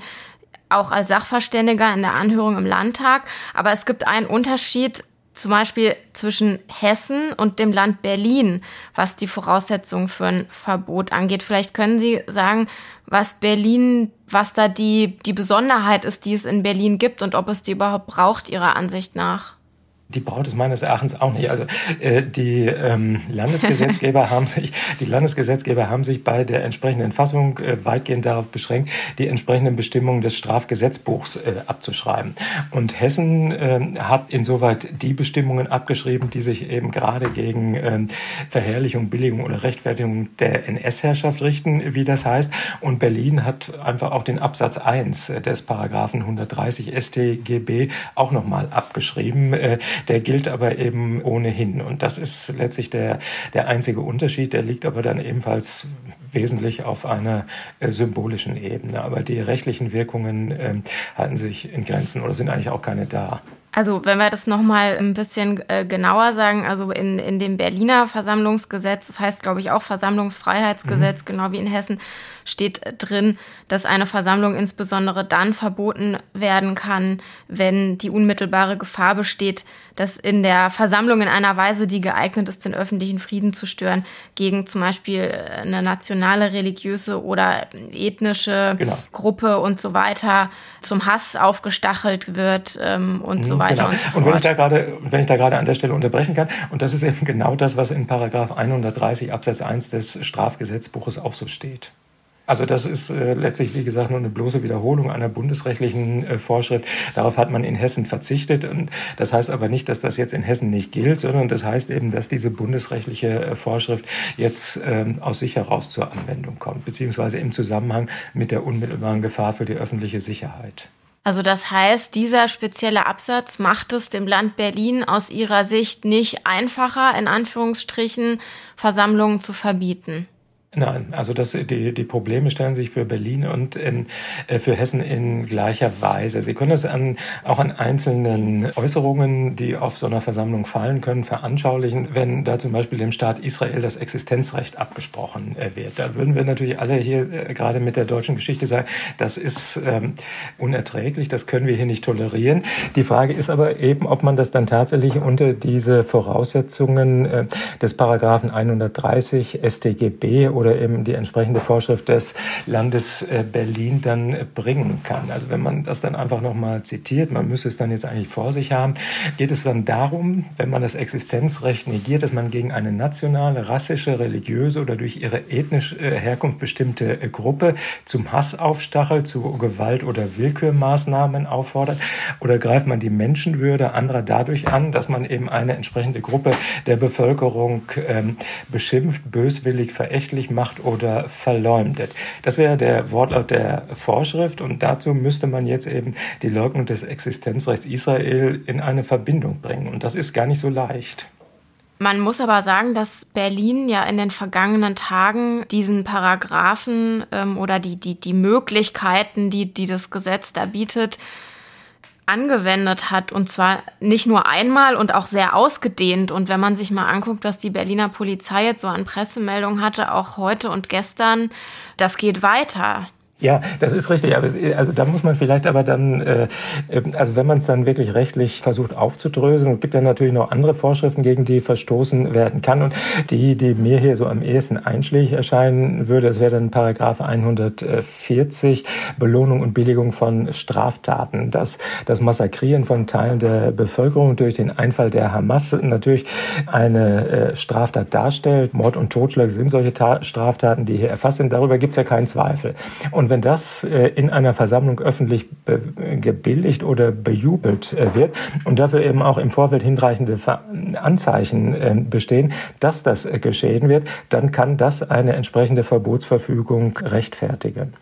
auch als Sachverständiger in der Anhörung im Landtag. Aber es gibt einen Unterschied zum Beispiel zwischen Hessen und dem Land Berlin, was die Voraussetzungen für ein Verbot angeht. Vielleicht können Sie sagen, was Berlin, was da die, die Besonderheit ist, die es in Berlin gibt und ob es die überhaupt braucht, Ihrer Ansicht nach. Die braucht es meines Erachtens auch nicht. Also äh, die ähm, Landesgesetzgeber haben sich, die Landesgesetzgeber haben sich bei der entsprechenden Fassung äh, weitgehend darauf beschränkt, die entsprechenden Bestimmungen des Strafgesetzbuchs äh, abzuschreiben. Und Hessen äh, hat insoweit die Bestimmungen abgeschrieben, die sich eben gerade gegen äh, Verherrlichung, Billigung oder Rechtfertigung der NS-Herrschaft richten, wie das heißt. Und Berlin hat einfach auch den Absatz 1 des Paragraphen 130 StGB auch nochmal abgeschrieben. Äh, der gilt aber eben ohnehin. Und das ist letztlich der, der einzige Unterschied. Der liegt aber dann ebenfalls wesentlich auf einer äh, symbolischen Ebene. Aber die rechtlichen Wirkungen äh, halten sich in Grenzen oder sind eigentlich auch keine da. Also wenn wir das nochmal ein bisschen äh, genauer sagen, also in, in dem Berliner Versammlungsgesetz, das heißt glaube ich auch Versammlungsfreiheitsgesetz, mhm. genau wie in Hessen, steht drin, dass eine Versammlung insbesondere dann verboten werden kann, wenn die unmittelbare Gefahr besteht, dass in der Versammlung in einer Weise, die geeignet ist, den öffentlichen Frieden zu stören, gegen zum Beispiel eine nationale, religiöse oder ethnische genau. Gruppe und so weiter zum Hass aufgestachelt wird ähm, und mhm. so weiter genau. und so fort. Und wenn ich da gerade, wenn ich da gerade an der Stelle unterbrechen kann, und das ist eben genau das, was in Paragraph 130 Absatz 1 des Strafgesetzbuches auch so steht. Also das ist äh, letztlich, wie gesagt, nur eine bloße Wiederholung einer bundesrechtlichen äh, Vorschrift. Darauf hat man in Hessen verzichtet. Und das heißt aber nicht, dass das jetzt in Hessen nicht gilt, sondern das heißt eben, dass diese bundesrechtliche äh, Vorschrift jetzt ähm, aus sich heraus zur Anwendung kommt, beziehungsweise im Zusammenhang mit der unmittelbaren Gefahr für die öffentliche Sicherheit. Also das heißt, dieser spezielle Absatz macht es dem Land Berlin aus Ihrer Sicht nicht einfacher, in Anführungsstrichen, Versammlungen zu verbieten. Nein, also das, die, die Probleme stellen sich für Berlin und in, äh, für Hessen in gleicher Weise. Sie können das an, auch an einzelnen Äußerungen, die auf so einer Versammlung fallen können, veranschaulichen, wenn da zum Beispiel dem Staat Israel das Existenzrecht abgesprochen äh, wird. Da würden wir natürlich alle hier äh, gerade mit der deutschen Geschichte sagen, das ist ähm, unerträglich, das können wir hier nicht tolerieren. Die Frage ist aber eben, ob man das dann tatsächlich unter diese Voraussetzungen äh, des Paragraphen 130 StGB oder eben die entsprechende Vorschrift des Landes äh, Berlin dann bringen kann. Also wenn man das dann einfach nochmal zitiert, man müsste es dann jetzt eigentlich vor sich haben, geht es dann darum, wenn man das Existenzrecht negiert, dass man gegen eine nationale, rassische, religiöse oder durch ihre ethnische äh, Herkunft bestimmte äh, Gruppe zum Hass aufstachelt, zu Gewalt oder Willkürmaßnahmen auffordert? Oder greift man die Menschenwürde anderer dadurch an, dass man eben eine entsprechende Gruppe der Bevölkerung ähm, beschimpft, böswillig, verächtlich macht oder verleumdet. Das wäre der Wortlaut der Vorschrift und dazu müsste man jetzt eben die Leugnung des Existenzrechts Israel in eine Verbindung bringen. Und das ist gar nicht so leicht. Man muss aber sagen, dass Berlin ja in den vergangenen Tagen diesen Paragraphen ähm, oder die, die, die Möglichkeiten, die, die das Gesetz da bietet, angewendet hat und zwar nicht nur einmal und auch sehr ausgedehnt. Und wenn man sich mal anguckt, was die Berliner Polizei jetzt so an Pressemeldungen hatte, auch heute und gestern, das geht weiter. Ja, das ist richtig. Aber also da muss man vielleicht aber dann, äh, also wenn man es dann wirklich rechtlich versucht aufzudröseln, es gibt ja natürlich noch andere Vorschriften, gegen die verstoßen werden kann. Und die, die mir hier so am ehesten einschlägig erscheinen würde, das wäre dann Paragraph 140, Belohnung und Billigung von Straftaten. Das, das Massakrieren von Teilen der Bevölkerung durch den Einfall der Hamas natürlich eine äh, Straftat darstellt. Mord und Totschlag sind solche Ta Straftaten, die hier erfasst sind. Darüber gibt es ja keinen Zweifel. Und wenn das äh, in einer Versammlung öffentlich gebilligt oder bejubelt äh, wird und dafür eben auch im Vorfeld hinreichende Anzeichen äh, bestehen, dass das geschehen wird, dann kann das eine entsprechende Verbotsverfügung rechtfertigen.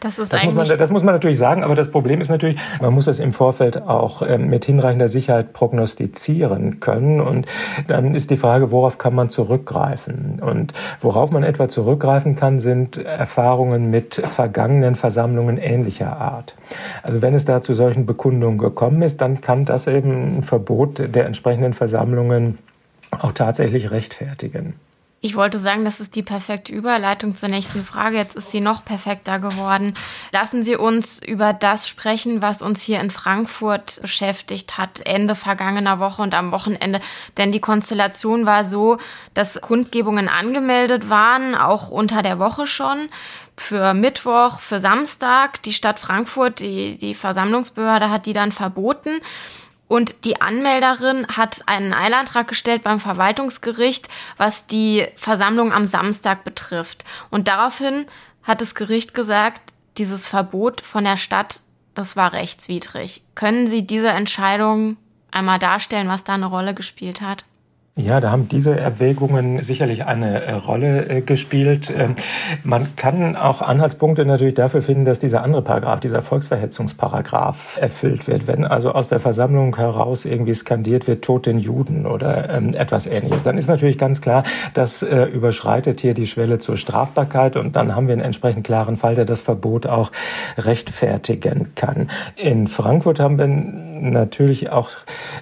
Das, ist das, muss man, das muss man natürlich sagen, aber das Problem ist natürlich, man muss das im Vorfeld auch ähm, mit hinreichender Sicherheit prognostizieren können. Und dann ist die Frage, worauf kann man zurückgreifen? Und worauf man etwa zurückgreifen kann, sind Erfahrungen mit vergangenen Versammlungen ähnlicher Art. Also wenn es da zu solchen Bekundungen gekommen ist, dann kann das eben ein Verbot der entsprechenden Versammlungen auch tatsächlich rechtfertigen. Ich wollte sagen, das ist die perfekte Überleitung zur nächsten Frage. Jetzt ist sie noch perfekter geworden. Lassen Sie uns über das sprechen, was uns hier in Frankfurt beschäftigt hat, Ende vergangener Woche und am Wochenende. Denn die Konstellation war so, dass Kundgebungen angemeldet waren, auch unter der Woche schon für Mittwoch, für Samstag. Die Stadt Frankfurt, die, die Versammlungsbehörde hat die dann verboten. Und die Anmelderin hat einen Eilantrag gestellt beim Verwaltungsgericht, was die Versammlung am Samstag betrifft. Und daraufhin hat das Gericht gesagt, dieses Verbot von der Stadt, das war rechtswidrig. Können Sie diese Entscheidung einmal darstellen, was da eine Rolle gespielt hat? Ja, da haben diese Erwägungen sicherlich eine äh, Rolle äh, gespielt. Ähm, man kann auch Anhaltspunkte natürlich dafür finden, dass dieser andere Paragraph, dieser Volksverhetzungsparagraph erfüllt wird. Wenn also aus der Versammlung heraus irgendwie skandiert wird, Tod den Juden oder ähm, etwas ähnliches, dann ist natürlich ganz klar, das äh, überschreitet hier die Schwelle zur Strafbarkeit und dann haben wir einen entsprechend klaren Fall, der das Verbot auch rechtfertigen kann. In Frankfurt haben wir natürlich auch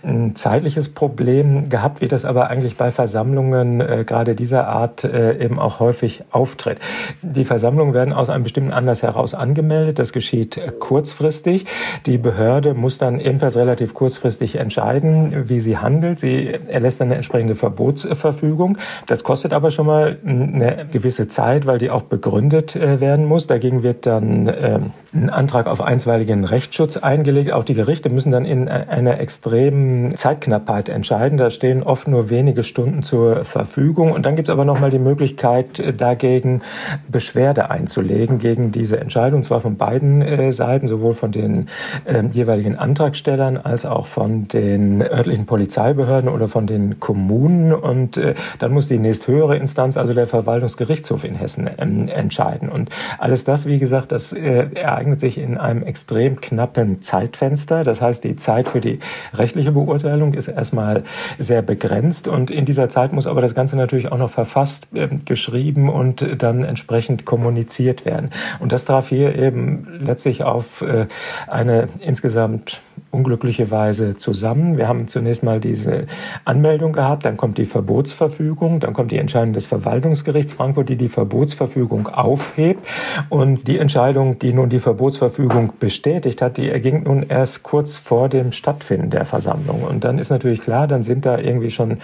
ein zeitliches Problem gehabt, wie das aber eigentlich bei Versammlungen äh, gerade dieser Art äh, eben auch häufig auftritt. Die Versammlungen werden aus einem bestimmten Anlass heraus angemeldet. Das geschieht kurzfristig. Die Behörde muss dann ebenfalls relativ kurzfristig entscheiden, wie sie handelt. Sie erlässt dann eine entsprechende Verbotsverfügung. Das kostet aber schon mal eine gewisse Zeit, weil die auch begründet äh, werden muss. Dagegen wird dann äh, ein Antrag auf einstweiligen Rechtsschutz eingelegt. Auch die Gerichte müssen dann in einer extremen Zeitknappheit entscheiden. Da stehen oft nur wenige Stunden zur Verfügung. Und dann gibt es aber nochmal die Möglichkeit, dagegen Beschwerde einzulegen gegen diese Entscheidung, zwar von beiden äh, Seiten, sowohl von den äh, jeweiligen Antragstellern als auch von den örtlichen Polizeibehörden oder von den Kommunen. Und äh, dann muss die nächsthöhere Instanz, also der Verwaltungsgerichtshof in Hessen, ähm, entscheiden. Und alles das, wie gesagt, das äh, ereignet sich in einem extrem knappen Zeitfenster. Das heißt, die Zeit für die rechtliche Beurteilung ist erstmal sehr begrenzt und in dieser Zeit muss aber das Ganze natürlich auch noch verfasst, äh, geschrieben und dann entsprechend kommuniziert werden. Und das traf hier eben letztlich auf äh, eine insgesamt unglückliche Weise zusammen. Wir haben zunächst mal diese Anmeldung gehabt, dann kommt die Verbotsverfügung, dann kommt die Entscheidung des Verwaltungsgerichts Frankfurt, die die Verbotsverfügung aufhebt. Und die Entscheidung, die nun die Verbotsverfügung bestätigt hat, die erging nun erst kurz vor dem Stattfinden der Versammlung. Und dann ist natürlich klar, dann sind da irgendwie schon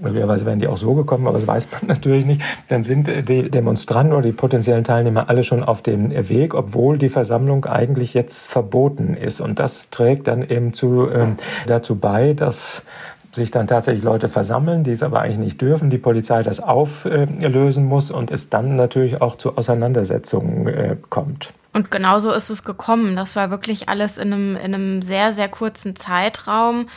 möglicherweise wären die auch so gekommen, aber das weiß man natürlich nicht, dann sind die Demonstranten oder die potenziellen Teilnehmer alle schon auf dem Weg, obwohl die Versammlung eigentlich jetzt verboten ist. Und das trägt dann eben zu, äh, dazu bei, dass sich dann tatsächlich Leute versammeln, die es aber eigentlich nicht dürfen, die Polizei das auflösen muss und es dann natürlich auch zu Auseinandersetzungen äh, kommt. Und genauso ist es gekommen. Das war wirklich alles in einem, in einem sehr, sehr kurzen Zeitraum.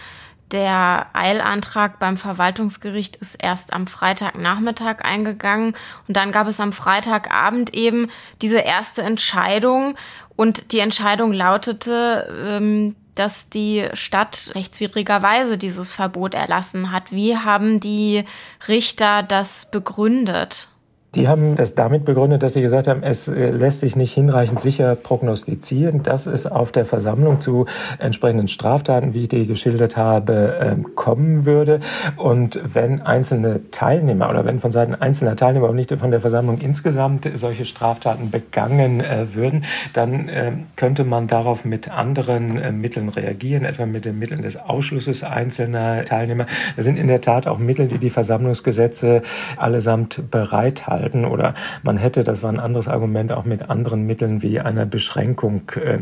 Der Eilantrag beim Verwaltungsgericht ist erst am Freitagnachmittag eingegangen und dann gab es am Freitagabend eben diese erste Entscheidung und die Entscheidung lautete, ähm, dass die Stadt rechtswidrigerweise dieses Verbot erlassen hat. Wie haben die Richter das begründet? Die haben das damit begründet, dass sie gesagt haben, es äh, lässt sich nicht hinreichend sicher prognostizieren, dass es auf der Versammlung zu entsprechenden Straftaten, wie ich die geschildert habe, ähm, kommen würde. Und wenn einzelne Teilnehmer oder wenn von Seiten einzelner Teilnehmer und nicht von der Versammlung insgesamt solche Straftaten begangen äh, würden, dann ähm, könnte man darauf mit anderen äh, Mitteln reagieren, etwa mit den Mitteln des Ausschlusses einzelner Teilnehmer. Das sind in der Tat auch Mittel, die die Versammlungsgesetze allesamt bereithalten halten oder man hätte, das war ein anderes Argument, auch mit anderen Mitteln wie einer Beschränkung äh,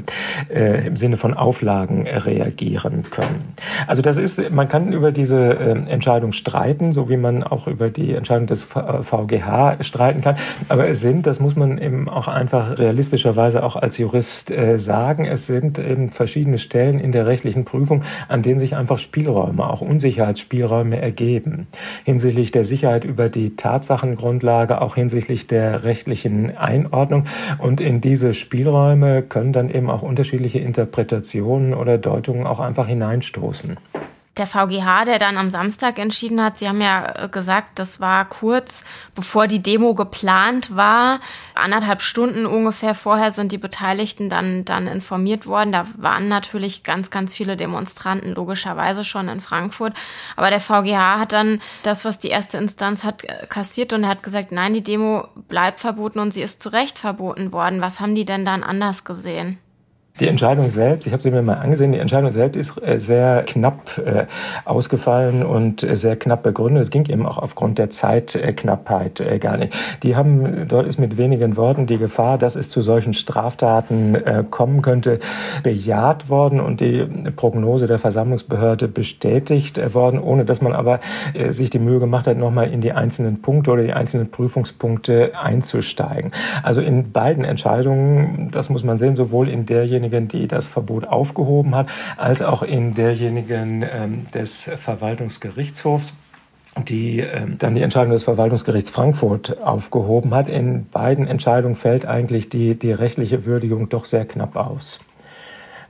äh, im Sinne von Auflagen reagieren können. Also das ist, man kann über diese äh, Entscheidung streiten, so wie man auch über die Entscheidung des VGH äh, streiten kann. Aber es sind, das muss man eben auch einfach realistischerweise auch als Jurist äh, sagen, es sind eben verschiedene Stellen in der rechtlichen Prüfung, an denen sich einfach Spielräume, auch Unsicherheitsspielräume ergeben. Hinsichtlich der Sicherheit über die Tatsachengrundlage, auch hinsichtlich der rechtlichen Einordnung. Und in diese Spielräume können dann eben auch unterschiedliche Interpretationen oder Deutungen auch einfach hineinstoßen der VGH, der dann am Samstag entschieden hat, Sie haben ja äh, gesagt, das war kurz bevor die Demo geplant war. Anderthalb Stunden ungefähr vorher sind die Beteiligten dann, dann informiert worden. Da waren natürlich ganz, ganz viele Demonstranten logischerweise schon in Frankfurt. Aber der VGH hat dann das, was die erste Instanz hat, äh, kassiert und hat gesagt, nein, die Demo bleibt verboten und sie ist zu Recht verboten worden. Was haben die denn dann anders gesehen? Die Entscheidung selbst, ich habe sie mir mal angesehen, die Entscheidung selbst ist äh, sehr knapp äh, ausgefallen und äh, sehr knapp begründet. Es ging eben auch aufgrund der Zeitknappheit gar nicht. Die haben, dort ist mit wenigen Worten die Gefahr, dass es zu solchen Straftaten kommen könnte, bejaht worden und die Prognose der Versammlungsbehörde bestätigt worden, ohne dass man aber sich die Mühe gemacht hat, nochmal in die einzelnen Punkte oder die einzelnen Prüfungspunkte einzusteigen. Also in beiden Entscheidungen, das muss man sehen, sowohl in derjenigen derjenigen, die das Verbot aufgehoben hat, als auch in derjenigen ähm, des Verwaltungsgerichtshofs die ähm, dann die Entscheidung des Verwaltungsgerichts Frankfurt aufgehoben hat. In beiden Entscheidungen fällt eigentlich die, die rechtliche Würdigung doch sehr knapp aus.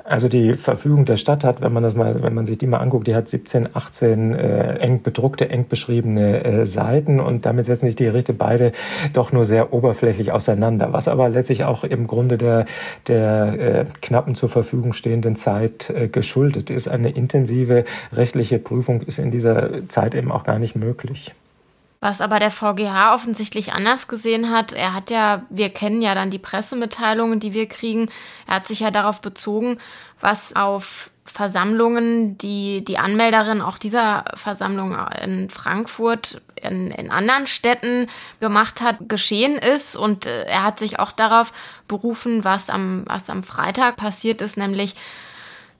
Also die Verfügung der Stadt hat, wenn man das mal, wenn man sich die mal anguckt, die hat 17, 18 äh, eng bedruckte, eng beschriebene äh, Seiten und damit setzen sich die Gerichte beide doch nur sehr oberflächlich auseinander, was aber letztlich auch im Grunde der, der äh, knappen zur Verfügung stehenden Zeit äh, geschuldet ist. Eine intensive rechtliche Prüfung ist in dieser Zeit eben auch gar nicht möglich. Was aber der VGH offensichtlich anders gesehen hat, er hat ja, wir kennen ja dann die Pressemitteilungen, die wir kriegen, er hat sich ja darauf bezogen, was auf Versammlungen, die die Anmelderin auch dieser Versammlung in Frankfurt, in, in anderen Städten gemacht hat, geschehen ist. Und äh, er hat sich auch darauf berufen, was am, was am Freitag passiert ist, nämlich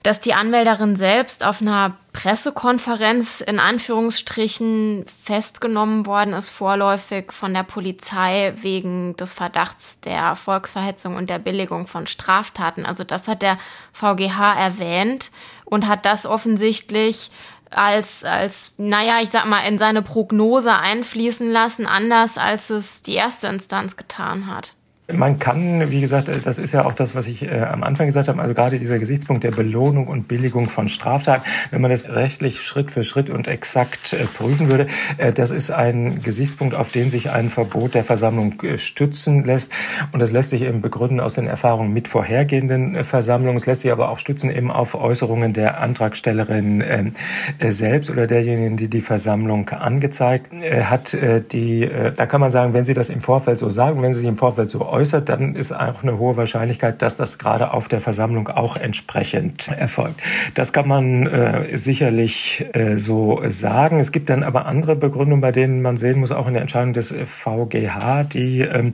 dass die Anmelderin selbst auf einer Pressekonferenz in Anführungsstrichen festgenommen worden ist, vorläufig von der Polizei wegen des Verdachts der Volksverhetzung und der Billigung von Straftaten. Also das hat der VGH erwähnt und hat das offensichtlich als, als, naja, ich sag mal, in seine Prognose einfließen lassen, anders als es die erste Instanz getan hat. Man kann, wie gesagt, das ist ja auch das, was ich äh, am Anfang gesagt habe, also gerade dieser Gesichtspunkt der Belohnung und Billigung von Straftaten, wenn man das rechtlich Schritt für Schritt und exakt äh, prüfen würde, äh, das ist ein Gesichtspunkt, auf den sich ein Verbot der Versammlung äh, stützen lässt. Und das lässt sich eben begründen aus den Erfahrungen mit vorhergehenden äh, Versammlungen. Es lässt sich aber auch stützen eben auf Äußerungen der Antragstellerin ähm, äh, selbst oder derjenigen, die die Versammlung angezeigt hat. die, da kann man sagen, wenn sie das im Vorfeld so sagen, wenn sie sich im Vorfeld so äußert, dann ist auch eine hohe Wahrscheinlichkeit, dass das gerade auf der Versammlung auch entsprechend erfolgt. Das kann man äh, sicherlich äh, so sagen. Es gibt dann aber andere Begründungen, bei denen man sehen muss, auch in der Entscheidung des VGH, die, ähm,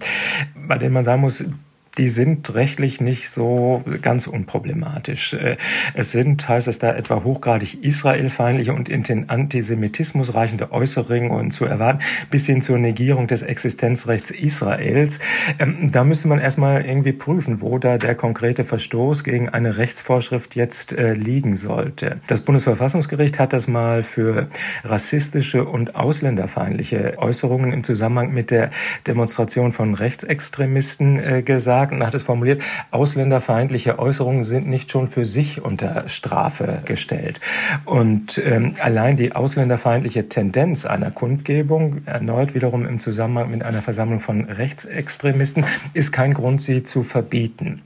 bei denen man sagen muss, die sind rechtlich nicht so ganz unproblematisch. Äh, es sind, heißt es da, etwa hochgradig israelfeindliche und in den Antisemitismus reichende Äußerungen zu erwarten, bis hin zur Negierung des Existenzrechts Israels. Ähm, da müsste man erstmal irgendwie prüfen, wo da der konkrete Verstoß gegen eine Rechtsvorschrift jetzt äh, liegen sollte. Das Bundesverfassungsgericht hat das mal für rassistische und ausländerfeindliche Äußerungen im Zusammenhang mit der Demonstration von Rechtsextremisten äh, gesagt und hat es formuliert, ausländerfeindliche Äußerungen sind nicht schon für sich unter Strafe gestellt. Und ähm, allein die ausländerfeindliche Tendenz einer Kundgebung, erneut wiederum im Zusammenhang mit einer Versammlung von Rechtsextremisten, ist kein Grund, sie zu verbieten.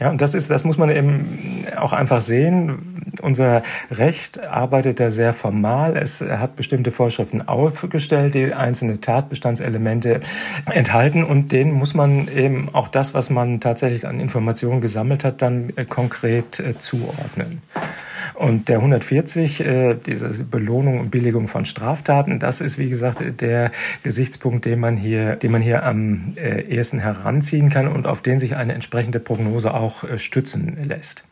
Ja, und das ist, das muss man eben auch einfach sehen. Unser Recht arbeitet da sehr formal. Es hat bestimmte Vorschriften aufgestellt, die einzelne Tatbestandselemente enthalten und denen muss man eben auch das, was man tatsächlich an Informationen gesammelt hat, dann äh, konkret äh, zuordnen. Und der 140, äh, diese Belohnung und Billigung von Straftaten, das ist, wie gesagt, der Gesichtspunkt, den man hier, den man hier am äh, ersten heranziehen kann und auf den sich eine entsprechende Prognose auch äh, stützen lässt.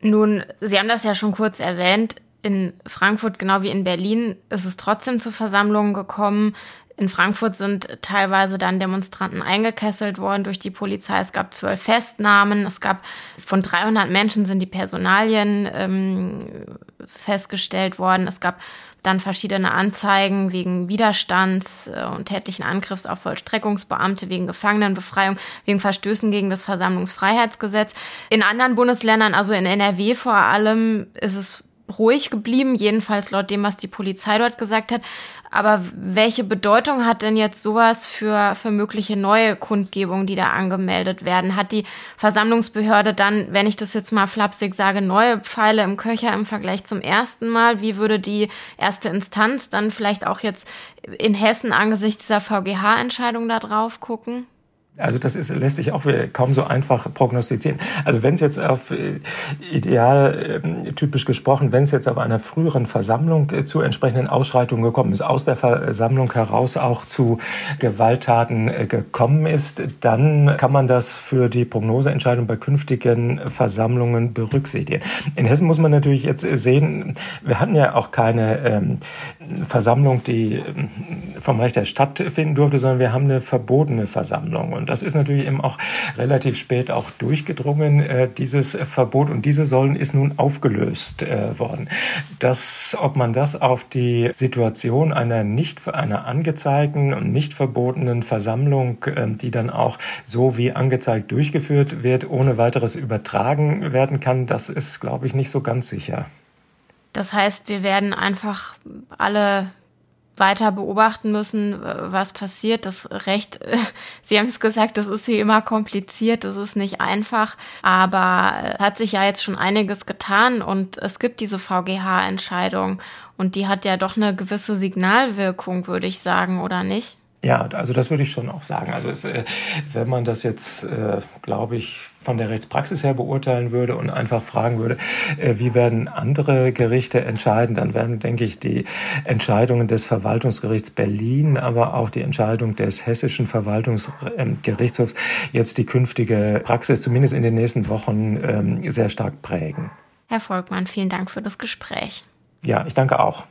Nun, Sie haben das ja schon kurz erwähnt. In Frankfurt, genau wie in Berlin, ist es trotzdem zu Versammlungen gekommen. In Frankfurt sind teilweise dann Demonstranten eingekesselt worden durch die Polizei. Es gab zwölf Festnahmen. Es gab von 300 Menschen sind die Personalien ähm, festgestellt worden. Es gab dann verschiedene Anzeigen wegen Widerstands äh, und tätlichen Angriffs auf Vollstreckungsbeamte, wegen Gefangenenbefreiung, wegen Verstößen gegen das Versammlungsfreiheitsgesetz. In anderen Bundesländern, also in NRW vor allem, ist es ruhig geblieben, jedenfalls laut dem, was die Polizei dort gesagt hat. Aber welche Bedeutung hat denn jetzt sowas für, für mögliche neue Kundgebungen, die da angemeldet werden? Hat die Versammlungsbehörde dann, wenn ich das jetzt mal flapsig sage, neue Pfeile im Köcher im Vergleich zum ersten Mal? Wie würde die erste Instanz dann vielleicht auch jetzt in Hessen angesichts dieser VGH-Entscheidung da drauf gucken? Also das ist, lässt sich auch kaum so einfach prognostizieren. Also wenn es jetzt auf äh, ideal äh, typisch gesprochen, wenn es jetzt auf einer früheren Versammlung äh, zu entsprechenden Ausschreitungen gekommen ist, aus der Versammlung heraus auch zu Gewalttaten äh, gekommen ist, dann kann man das für die Prognoseentscheidung bei künftigen Versammlungen berücksichtigen. In Hessen muss man natürlich jetzt sehen, wir hatten ja auch keine ähm, Versammlung, die ähm, vom Recht der Stadt finden durfte, sondern wir haben eine verbotene Versammlung. Und das ist natürlich eben auch relativ spät auch durchgedrungen, äh, dieses Verbot. Und diese Säulen ist nun aufgelöst äh, worden. Das, ob man das auf die Situation einer nicht, einer angezeigten und nicht verbotenen Versammlung, äh, die dann auch so wie angezeigt durchgeführt wird, ohne weiteres übertragen werden kann, das ist, glaube ich, nicht so ganz sicher. Das heißt, wir werden einfach alle weiter beobachten müssen, was passiert. Das Recht, Sie haben es gesagt, das ist wie immer kompliziert, das ist nicht einfach, aber hat sich ja jetzt schon einiges getan und es gibt diese VGH-Entscheidung und die hat ja doch eine gewisse Signalwirkung, würde ich sagen, oder nicht? Ja, also das würde ich schon auch sagen. Also es, äh, wenn man das jetzt, äh, glaube ich, von der Rechtspraxis her beurteilen würde und einfach fragen würde, äh, wie werden andere Gerichte entscheiden, dann werden, denke ich, die Entscheidungen des Verwaltungsgerichts Berlin, aber auch die Entscheidung des hessischen Verwaltungsgerichtshofs jetzt die künftige Praxis zumindest in den nächsten Wochen ähm, sehr stark prägen. Herr Volkmann, vielen Dank für das Gespräch. Ja, ich danke auch.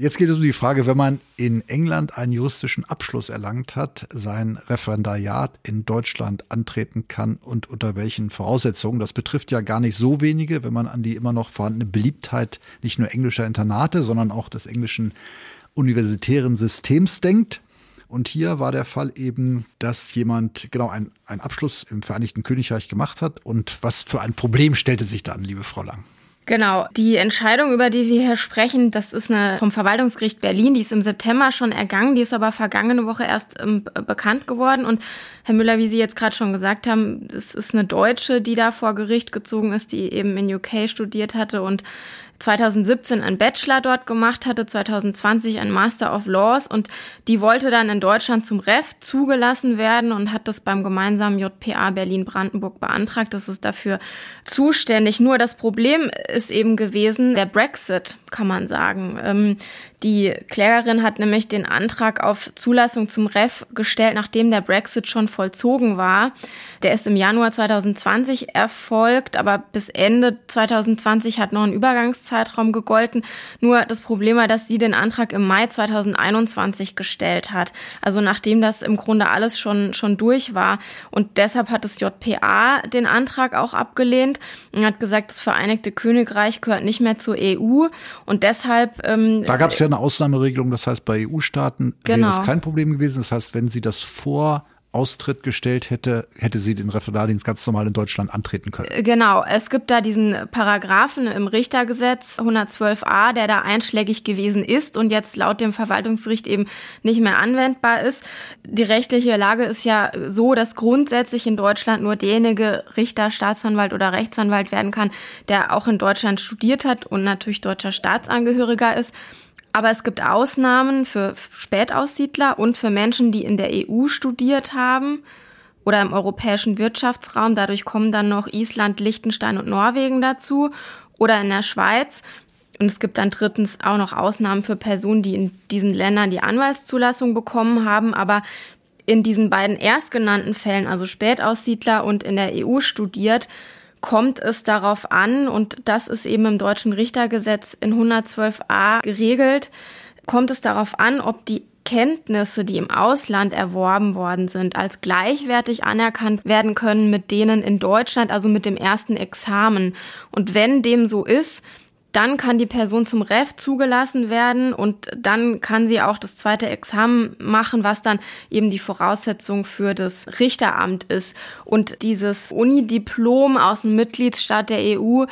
Jetzt geht es um die Frage, wenn man in England einen juristischen Abschluss erlangt hat, sein Referendariat in Deutschland antreten kann und unter welchen Voraussetzungen. Das betrifft ja gar nicht so wenige, wenn man an die immer noch vorhandene Beliebtheit nicht nur englischer Internate, sondern auch des englischen universitären Systems denkt. Und hier war der Fall eben, dass jemand genau einen Abschluss im Vereinigten Königreich gemacht hat. Und was für ein Problem stellte sich dann, liebe Frau Lang? Genau. Die Entscheidung, über die wir hier sprechen, das ist eine vom Verwaltungsgericht Berlin. Die ist im September schon ergangen. Die ist aber vergangene Woche erst ähm, bekannt geworden. Und Herr Müller, wie Sie jetzt gerade schon gesagt haben, es ist eine Deutsche, die da vor Gericht gezogen ist, die eben in UK studiert hatte und 2017 einen Bachelor dort gemacht hatte, 2020 ein Master of Laws und die wollte dann in Deutschland zum REF zugelassen werden und hat das beim gemeinsamen JPA Berlin-Brandenburg beantragt. Das ist dafür zuständig. Nur das Problem ist eben gewesen, der Brexit, kann man sagen. Ähm, die Klägerin hat nämlich den Antrag auf Zulassung zum REF gestellt, nachdem der Brexit schon vollzogen war. Der ist im Januar 2020 erfolgt, aber bis Ende 2020 hat noch ein Übergangszeitraum gegolten. Nur das Problem war, dass sie den Antrag im Mai 2021 gestellt hat. Also nachdem das im Grunde alles schon, schon durch war. Und deshalb hat das JPA den Antrag auch abgelehnt und hat gesagt, das Vereinigte Königreich gehört nicht mehr zur EU Und deshalb. Ähm, da gab es ja eine Ausnahmeregelung, das heißt, bei EU-Staaten genau. wäre es kein Problem gewesen. Das heißt, wenn sie das vor Austritt gestellt hätte, hätte sie den Referendardienst ganz normal in Deutschland antreten können. Äh, genau, es gibt da diesen Paragraphen im Richtergesetz 112a, der da einschlägig gewesen ist und jetzt laut dem Verwaltungsgericht eben nicht mehr anwendbar ist. Die rechtliche Lage ist ja so, dass grundsätzlich in Deutschland nur derjenige Richter, Staatsanwalt oder Rechtsanwalt werden kann, der auch in Deutschland studiert hat und natürlich deutscher Staatsangehöriger ist. Aber es gibt Ausnahmen für Spätaussiedler und für Menschen, die in der EU studiert haben oder im europäischen Wirtschaftsraum. Dadurch kommen dann noch Island, Liechtenstein und Norwegen dazu oder in der Schweiz. Und es gibt dann drittens auch noch Ausnahmen für Personen, die in diesen Ländern die Anwaltszulassung bekommen haben, aber in diesen beiden erstgenannten Fällen, also Spätaussiedler und in der EU studiert, kommt es darauf an, und das ist eben im deutschen Richtergesetz in 112a geregelt, kommt es darauf an, ob die Kenntnisse, die im Ausland erworben worden sind, als gleichwertig anerkannt werden können mit denen in Deutschland, also mit dem ersten Examen. Und wenn dem so ist, dann kann die Person zum Ref zugelassen werden und dann kann sie auch das zweite Examen machen, was dann eben die Voraussetzung für das Richteramt ist. Und dieses Unidiplom aus dem Mitgliedsstaat der EU,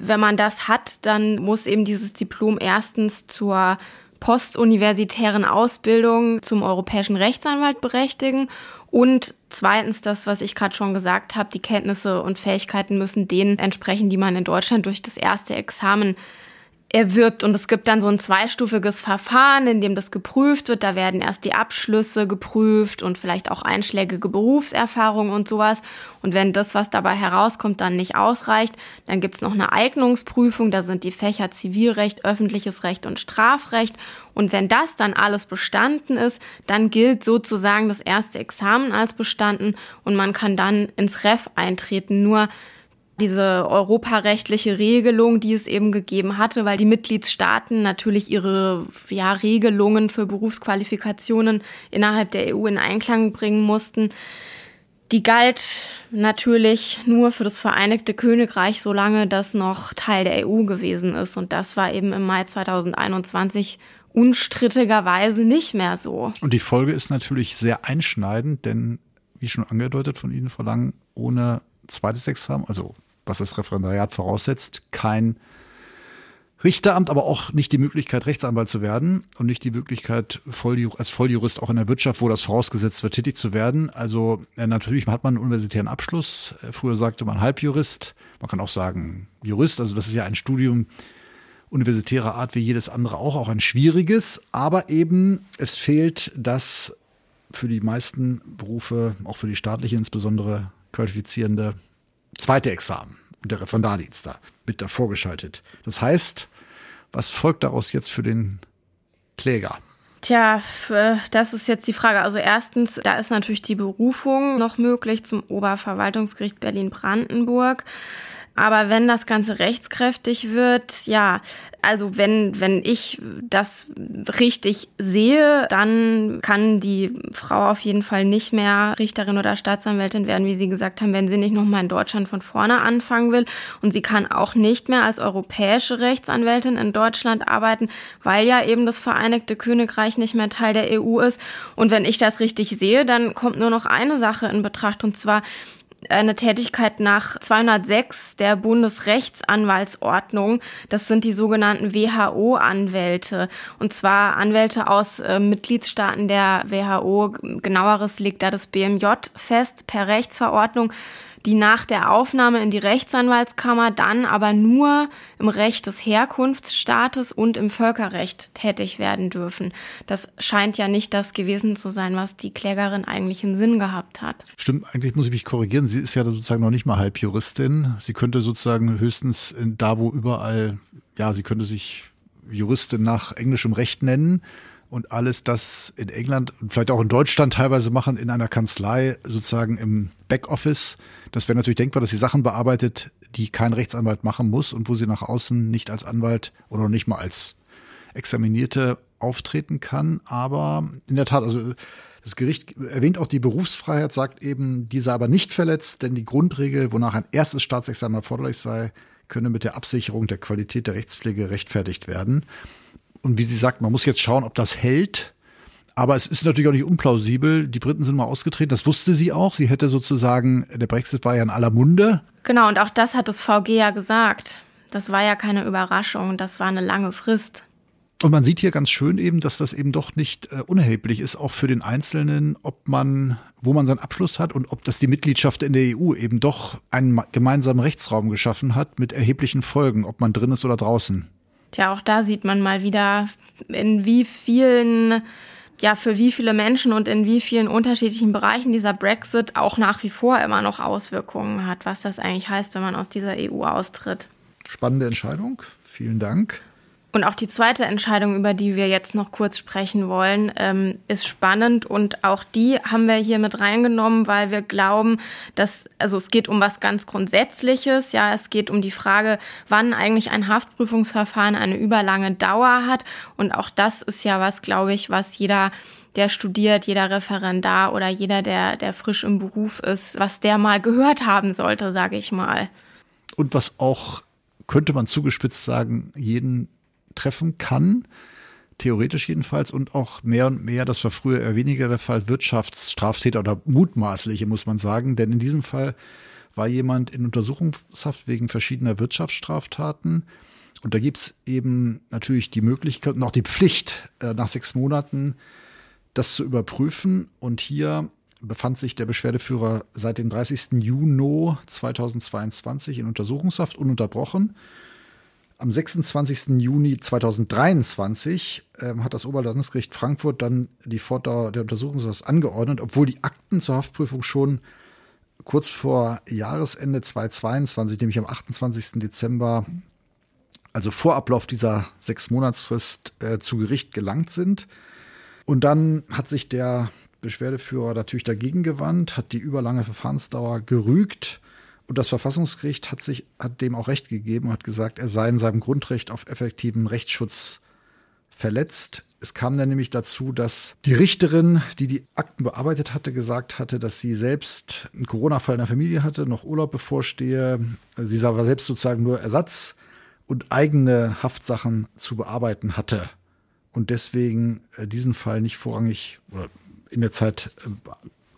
wenn man das hat, dann muss eben dieses Diplom erstens zur postuniversitären Ausbildung zum europäischen Rechtsanwalt berechtigen. Und zweitens das, was ich gerade schon gesagt habe, die Kenntnisse und Fähigkeiten müssen denen entsprechen, die man in Deutschland durch das erste Examen erwirbt. Und es gibt dann so ein zweistufiges Verfahren, in dem das geprüft wird. Da werden erst die Abschlüsse geprüft und vielleicht auch einschlägige Berufserfahrungen und sowas. Und wenn das, was dabei herauskommt, dann nicht ausreicht, dann gibt's noch eine Eignungsprüfung. Da sind die Fächer Zivilrecht, öffentliches Recht und Strafrecht. Und wenn das dann alles bestanden ist, dann gilt sozusagen das erste Examen als bestanden und man kann dann ins Ref eintreten. Nur diese europarechtliche Regelung, die es eben gegeben hatte, weil die Mitgliedstaaten natürlich ihre ja, Regelungen für Berufsqualifikationen innerhalb der EU in Einklang bringen mussten. Die galt natürlich nur für das Vereinigte Königreich, solange das noch Teil der EU gewesen ist. Und das war eben im Mai 2021 unstrittigerweise nicht mehr so. Und die Folge ist natürlich sehr einschneidend, denn wie schon angedeutet von Ihnen, Frau Lang, ohne zweites Examen, also was das Referendariat voraussetzt, kein Richteramt, aber auch nicht die Möglichkeit, Rechtsanwalt zu werden und nicht die Möglichkeit, als Volljurist auch in der Wirtschaft, wo das vorausgesetzt wird, tätig zu werden. Also äh, natürlich hat man einen universitären Abschluss. Äh, früher sagte man Halbjurist. Man kann auch sagen Jurist. Also das ist ja ein Studium universitärer Art wie jedes andere auch, auch ein schwieriges. Aber eben es fehlt das für die meisten Berufe, auch für die staatliche insbesondere qualifizierende zweite Examen und der Referendardienst da mit davor geschaltet. Das heißt, was folgt daraus jetzt für den Kläger? Tja, das ist jetzt die Frage. Also erstens, da ist natürlich die Berufung noch möglich zum Oberverwaltungsgericht Berlin-Brandenburg. Aber wenn das Ganze rechtskräftig wird, ja, also wenn, wenn ich das richtig sehe, dann kann die Frau auf jeden Fall nicht mehr Richterin oder Staatsanwältin werden, wie Sie gesagt haben, wenn sie nicht nochmal in Deutschland von vorne anfangen will. Und sie kann auch nicht mehr als europäische Rechtsanwältin in Deutschland arbeiten, weil ja eben das Vereinigte Königreich nicht mehr Teil der EU ist. Und wenn ich das richtig sehe, dann kommt nur noch eine Sache in Betracht, und zwar eine Tätigkeit nach 206 der Bundesrechtsanwaltsordnung. Das sind die sogenannten WHO-Anwälte. Und zwar Anwälte aus äh, Mitgliedstaaten der WHO. Genaueres legt da das BMJ fest per Rechtsverordnung die nach der Aufnahme in die Rechtsanwaltskammer dann aber nur im Recht des Herkunftsstaates und im Völkerrecht tätig werden dürfen. Das scheint ja nicht das gewesen zu sein, was die Klägerin eigentlich im Sinn gehabt hat. Stimmt, eigentlich muss ich mich korrigieren. Sie ist ja sozusagen noch nicht mal Halbjuristin. Sie könnte sozusagen höchstens da, wo überall, ja, sie könnte sich Juristin nach englischem Recht nennen und alles das in England und vielleicht auch in Deutschland teilweise machen, in einer Kanzlei sozusagen im Backoffice. Das wäre natürlich denkbar, dass sie Sachen bearbeitet, die kein Rechtsanwalt machen muss und wo sie nach außen nicht als Anwalt oder nicht mal als Examinierte auftreten kann. Aber in der Tat, also das Gericht erwähnt auch die Berufsfreiheit, sagt eben, diese aber nicht verletzt, denn die Grundregel, wonach ein erstes Staatsexamen erforderlich sei, könne mit der Absicherung der Qualität der Rechtspflege rechtfertigt werden. Und wie sie sagt, man muss jetzt schauen, ob das hält. Aber es ist natürlich auch nicht unplausibel. Die Briten sind mal ausgetreten. Das wusste sie auch. Sie hätte sozusagen, der Brexit war ja in aller Munde. Genau, und auch das hat das VG ja gesagt. Das war ja keine Überraschung. Das war eine lange Frist. Und man sieht hier ganz schön eben, dass das eben doch nicht äh, unerheblich ist, auch für den Einzelnen, ob man, wo man seinen Abschluss hat und ob das die Mitgliedschaft in der EU eben doch einen gemeinsamen Rechtsraum geschaffen hat mit erheblichen Folgen, ob man drin ist oder draußen. Tja, auch da sieht man mal wieder, in wie vielen ja, für wie viele Menschen und in wie vielen unterschiedlichen Bereichen dieser Brexit auch nach wie vor immer noch Auswirkungen hat, was das eigentlich heißt, wenn man aus dieser EU austritt. Spannende Entscheidung. Vielen Dank. Und auch die zweite Entscheidung, über die wir jetzt noch kurz sprechen wollen, ähm, ist spannend. Und auch die haben wir hier mit reingenommen, weil wir glauben, dass, also es geht um was ganz Grundsätzliches, ja, es geht um die Frage, wann eigentlich ein Haftprüfungsverfahren eine überlange Dauer hat. Und auch das ist ja was, glaube ich, was jeder der studiert, jeder Referendar oder jeder, der, der frisch im Beruf ist, was der mal gehört haben sollte, sage ich mal. Und was auch, könnte man zugespitzt sagen, jeden treffen kann, theoretisch jedenfalls, und auch mehr und mehr, das war früher eher weniger der Fall, Wirtschaftsstraftäter oder mutmaßliche, muss man sagen, denn in diesem Fall war jemand in Untersuchungshaft wegen verschiedener Wirtschaftsstraftaten. Und da gibt's eben natürlich die Möglichkeit und auch die Pflicht, äh, nach sechs Monaten das zu überprüfen. Und hier befand sich der Beschwerdeführer seit dem 30. Juni 2022 in Untersuchungshaft ununterbrochen. Am 26. Juni 2023 ähm, hat das Oberlandesgericht Frankfurt dann die Fortdauer der Untersuchungshaft angeordnet, obwohl die Akten zur Haftprüfung schon kurz vor Jahresende 2022, nämlich am 28. Dezember, also vor Ablauf dieser sechs Monatsfrist, äh, zu Gericht gelangt sind. Und dann hat sich der Beschwerdeführer natürlich dagegen gewandt, hat die überlange Verfahrensdauer gerügt und das Verfassungsgericht hat sich, hat dem auch Recht gegeben, hat gesagt, er sei in seinem Grundrecht auf effektiven Rechtsschutz verletzt. Es kam dann nämlich dazu, dass die Richterin, die die Akten bearbeitet hatte, gesagt hatte, dass sie selbst einen Corona-Fall in der Familie hatte, noch Urlaub bevorstehe. Sie sah aber selbst sozusagen nur Ersatz und eigene Haftsachen zu bearbeiten hatte und deswegen äh, diesen Fall nicht vorrangig oder in der Zeit äh,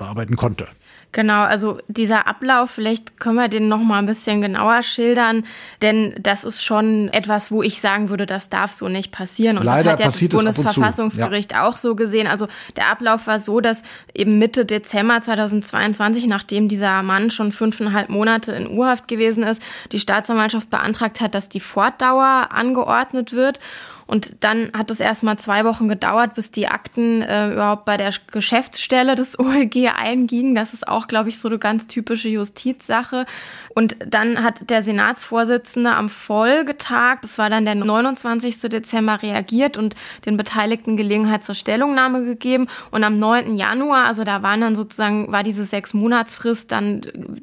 bearbeiten konnte. Genau, also dieser Ablauf, vielleicht können wir den noch mal ein bisschen genauer schildern, denn das ist schon etwas, wo ich sagen würde, das darf so nicht passieren. Und Leider das hat ja das Bundesverfassungsgericht ja. auch so gesehen. Also der Ablauf war so, dass eben Mitte Dezember 2022, nachdem dieser Mann schon fünfeinhalb Monate in Urhaft gewesen ist, die Staatsanwaltschaft beantragt hat, dass die Fortdauer angeordnet wird. Und dann hat es erst mal zwei Wochen gedauert, bis die Akten äh, überhaupt bei der Geschäftsstelle des OLG eingingen. Das ist auch, glaube ich, so eine ganz typische Justizsache. Und dann hat der Senatsvorsitzende am Folgetag, das war dann der 29. Dezember, reagiert und den Beteiligten Gelegenheit zur Stellungnahme gegeben. Und am 9. Januar, also da waren dann sozusagen, war diese sechs Monatsfrist dann,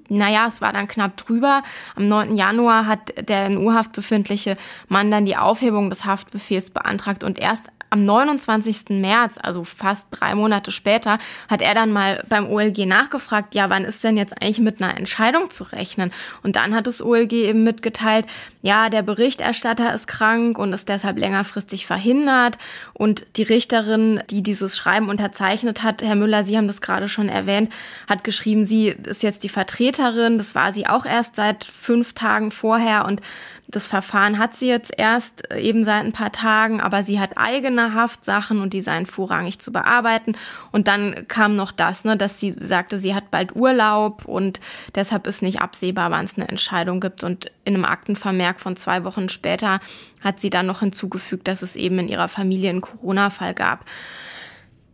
naja, es war dann knapp drüber. Am 9. Januar hat der in Urhaft befindliche Mann dann die Aufhebung des Haftbefehls beantragt und erst am 29. März, also fast drei Monate später, hat er dann mal beim OLG nachgefragt, ja, wann ist denn jetzt eigentlich mit einer Entscheidung zu rechnen? Und dann hat das OLG eben mitgeteilt, ja, der Berichterstatter ist krank und ist deshalb längerfristig verhindert. Und die Richterin, die dieses Schreiben unterzeichnet hat, Herr Müller, Sie haben das gerade schon erwähnt, hat geschrieben, sie ist jetzt die Vertreterin. Das war sie auch erst seit fünf Tagen vorher und das Verfahren hat sie jetzt erst äh, eben seit ein paar Tagen, aber sie hat eigene Haftsachen und die seien vorrangig zu bearbeiten. Und dann kam noch das, ne, dass sie sagte, sie hat bald Urlaub und deshalb ist nicht absehbar, wann es eine Entscheidung gibt. Und in einem Aktenvermerk von zwei Wochen später hat sie dann noch hinzugefügt, dass es eben in ihrer Familie einen Corona-Fall gab.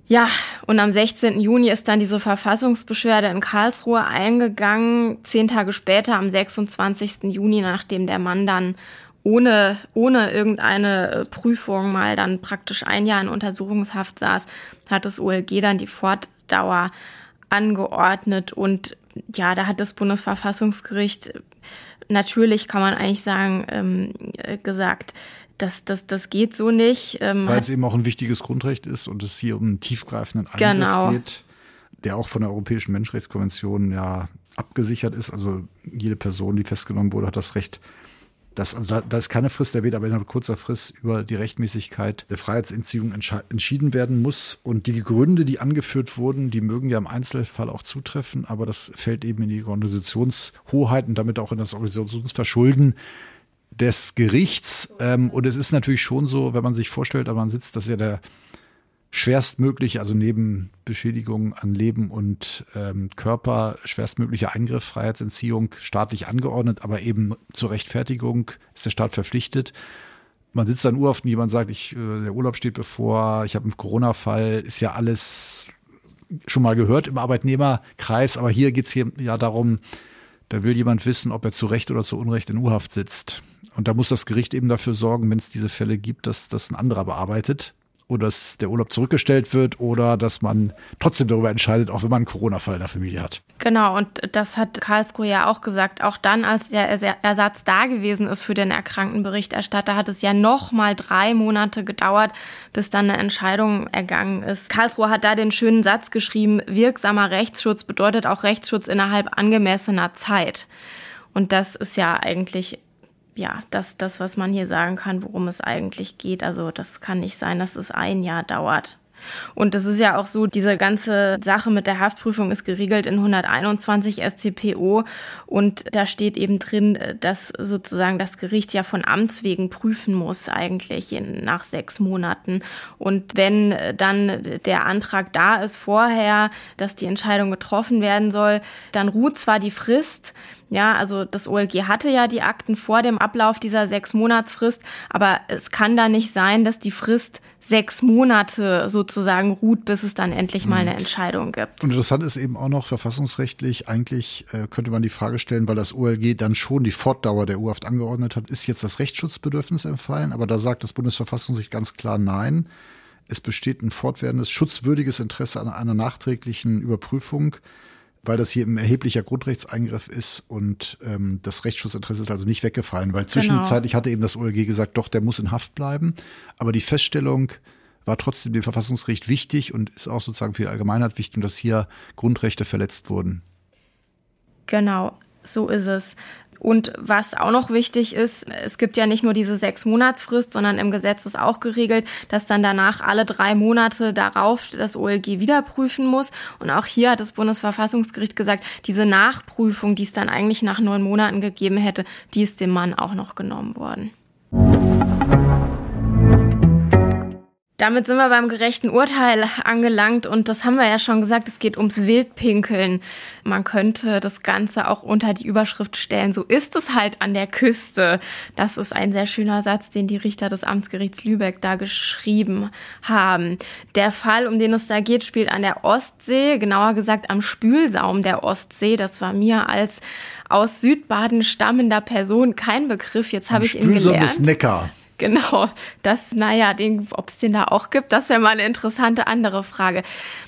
Ja, und am 16. Juni ist dann diese Verfassungsbeschwerde in Karlsruhe eingegangen. Zehn Tage später, am 26. Juni, nachdem der Mann dann ohne, ohne irgendeine äh, Prüfung mal dann praktisch ein Jahr in Untersuchungshaft saß, hat das OLG dann die Fortdauer angeordnet. Und ja, da hat das Bundesverfassungsgericht natürlich, kann man eigentlich sagen, ähm, äh, gesagt, das, das, das geht so nicht. Ähm, Weil es eben auch ein wichtiges Grundrecht ist und es hier um einen tiefgreifenden Eingriff genau. geht, der auch von der Europäischen Menschenrechtskonvention ja abgesichert ist. Also jede Person, die festgenommen wurde, hat das Recht Das, also da, da ist keine Frist erwähnt, aber in kurzer Frist über die Rechtmäßigkeit der Freiheitsentziehung entschieden werden muss. Und die Gründe, die angeführt wurden, die mögen ja im Einzelfall auch zutreffen, aber das fällt eben in die Organisationshoheit und damit auch in das Organisationsverschulden des Gerichts. Ähm, und es ist natürlich schon so, wenn man sich vorstellt, aber man sitzt, dass ja der schwerstmöglich, also neben Beschädigung an Leben und ähm, Körper, schwerstmögliche Eingriff, Freiheitsentziehung staatlich angeordnet, aber eben zur Rechtfertigung ist der Staat verpflichtet. Man sitzt dann urhaft und jemand sagt, ich, äh, der Urlaub steht bevor, ich habe einen Corona-Fall, ist ja alles schon mal gehört im Arbeitnehmerkreis, aber hier geht's hier ja darum, da will jemand wissen, ob er zu Recht oder zu Unrecht in U-Haft sitzt. Und da muss das Gericht eben dafür sorgen, wenn es diese Fälle gibt, dass das ein anderer bearbeitet oder dass der Urlaub zurückgestellt wird oder dass man trotzdem darüber entscheidet, auch wenn man einen Corona-Fall in der Familie hat. Genau, und das hat Karlsruhe ja auch gesagt. Auch dann, als der Ersatz da gewesen ist für den erkrankten Berichterstatter, hat es ja noch mal drei Monate gedauert, bis dann eine Entscheidung ergangen ist. Karlsruhe hat da den schönen Satz geschrieben, wirksamer Rechtsschutz bedeutet auch Rechtsschutz innerhalb angemessener Zeit. Und das ist ja eigentlich ja, das, das, was man hier sagen kann, worum es eigentlich geht. Also das kann nicht sein, dass es ein Jahr dauert. Und das ist ja auch so, diese ganze Sache mit der Haftprüfung ist geregelt in 121 SCPO und da steht eben drin, dass sozusagen das Gericht ja von Amts wegen prüfen muss eigentlich in, nach sechs Monaten. Und wenn dann der Antrag da ist vorher, dass die Entscheidung getroffen werden soll, dann ruht zwar die Frist, ja, also das OLG hatte ja die Akten vor dem Ablauf dieser sechs Monatsfrist, aber es kann da nicht sein, dass die Frist sechs Monate sozusagen ruht, bis es dann endlich mal eine mhm. Entscheidung gibt. Und interessant ist eben auch noch verfassungsrechtlich, eigentlich äh, könnte man die Frage stellen, weil das OLG dann schon die Fortdauer der U-Haft angeordnet hat, ist jetzt das Rechtsschutzbedürfnis empfallen, aber da sagt das Bundesverfassungsgericht ganz klar nein. Es besteht ein fortwährendes schutzwürdiges Interesse an einer nachträglichen Überprüfung weil das hier ein erheblicher Grundrechtseingriff ist und ähm, das Rechtsschutzinteresse ist also nicht weggefallen, weil zwischenzeitlich genau. hatte eben das OLG gesagt, doch, der muss in Haft bleiben. Aber die Feststellung war trotzdem dem Verfassungsgericht wichtig und ist auch sozusagen für die Allgemeinheit wichtig, dass hier Grundrechte verletzt wurden. Genau, so ist es. Und was auch noch wichtig ist, es gibt ja nicht nur diese sechs Monatsfrist, sondern im Gesetz ist auch geregelt, dass dann danach alle drei Monate darauf das OLG wieder prüfen muss. Und auch hier hat das Bundesverfassungsgericht gesagt, diese Nachprüfung, die es dann eigentlich nach neun Monaten gegeben hätte, die ist dem Mann auch noch genommen worden. Damit sind wir beim gerechten Urteil angelangt und das haben wir ja schon gesagt, es geht ums Wildpinkeln. Man könnte das Ganze auch unter die Überschrift stellen, so ist es halt an der Küste. Das ist ein sehr schöner Satz, den die Richter des Amtsgerichts Lübeck da geschrieben haben. Der Fall, um den es da geht, spielt an der Ostsee, genauer gesagt am Spülsaum der Ostsee. Das war mir als aus Südbaden stammender Person kein Begriff. Jetzt habe ich ihn gelernt. Spülsaum des Neckar. Genau, das, naja, ob es den da auch gibt, das wäre mal eine interessante andere Frage.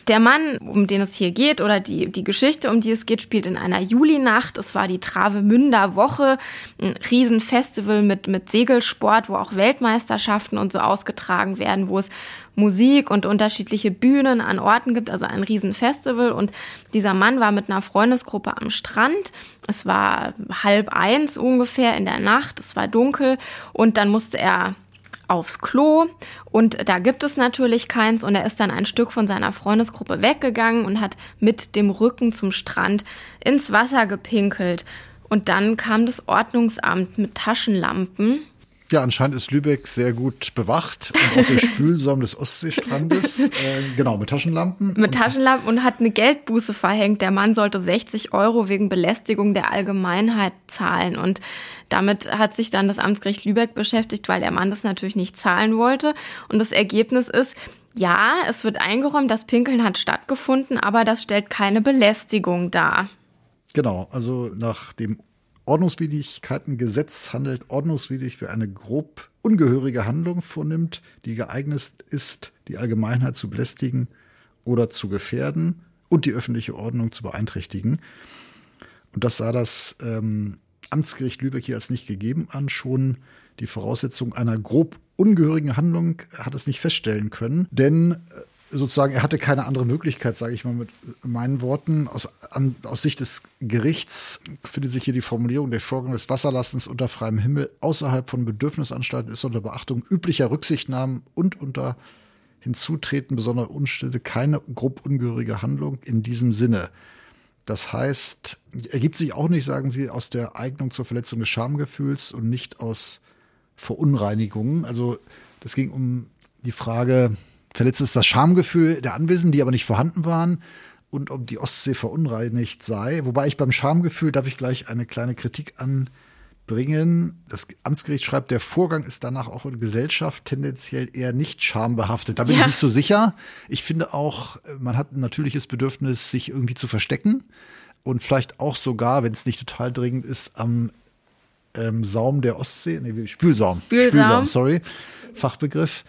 Der Mann, um den es hier geht, oder die, die Geschichte, um die es geht, spielt in einer Julinacht. Es war die Travemünder Woche, ein Riesenfestival mit, mit Segelsport, wo auch Weltmeisterschaften und so ausgetragen werden, wo es Musik und unterschiedliche Bühnen an Orten gibt, also ein Riesenfestival. Und dieser Mann war mit einer Freundesgruppe am Strand. Es war halb eins ungefähr in der Nacht, es war dunkel und dann musste er aufs Klo und da gibt es natürlich keins und er ist dann ein Stück von seiner Freundesgruppe weggegangen und hat mit dem Rücken zum Strand ins Wasser gepinkelt. Und dann kam das Ordnungsamt mit Taschenlampen ja, anscheinend ist Lübeck sehr gut bewacht und auch der Spülsaum des Ostseestrandes, äh, genau, mit Taschenlampen. Mit Taschenlampen und hat eine Geldbuße verhängt. Der Mann sollte 60 Euro wegen Belästigung der Allgemeinheit zahlen und damit hat sich dann das Amtsgericht Lübeck beschäftigt, weil der Mann das natürlich nicht zahlen wollte. Und das Ergebnis ist, ja, es wird eingeräumt, das Pinkeln hat stattgefunden, aber das stellt keine Belästigung dar. Genau, also nach dem Ordnungswidrigkeitengesetz handelt ordnungswidrig, wer eine grob ungehörige Handlung vornimmt, die geeignet ist, die Allgemeinheit zu belästigen oder zu gefährden und die öffentliche Ordnung zu beeinträchtigen. Und das sah das ähm, Amtsgericht Lübeck hier als nicht gegeben an. Schon die Voraussetzung einer grob ungehörigen Handlung hat es nicht feststellen können, denn äh, sozusagen, er hatte keine andere Möglichkeit, sage ich mal mit meinen Worten. Aus, an, aus Sicht des Gerichts findet sich hier die Formulierung, der Vorgang des Wasserlassens unter freiem Himmel außerhalb von Bedürfnisanstalten ist unter Beachtung üblicher Rücksichtnahmen und unter Hinzutreten besonderer Umstände keine grob ungehörige Handlung in diesem Sinne. Das heißt, ergibt sich auch nicht, sagen Sie, aus der Eignung zur Verletzung des Schamgefühls und nicht aus Verunreinigungen. Also das ging um die Frage, verletzt ist das Schamgefühl der Anwesenden, die aber nicht vorhanden waren und ob die Ostsee verunreinigt sei. Wobei ich beim Schamgefühl, darf ich gleich eine kleine Kritik anbringen. Das Amtsgericht schreibt, der Vorgang ist danach auch in Gesellschaft tendenziell eher nicht schambehaftet. Da bin ja. ich nicht so sicher. Ich finde auch, man hat ein natürliches Bedürfnis, sich irgendwie zu verstecken und vielleicht auch sogar, wenn es nicht total dringend ist, am ähm, Saum der Ostsee, nee, Spülsaum, Spülsaum, Spülsaum sorry, Fachbegriff.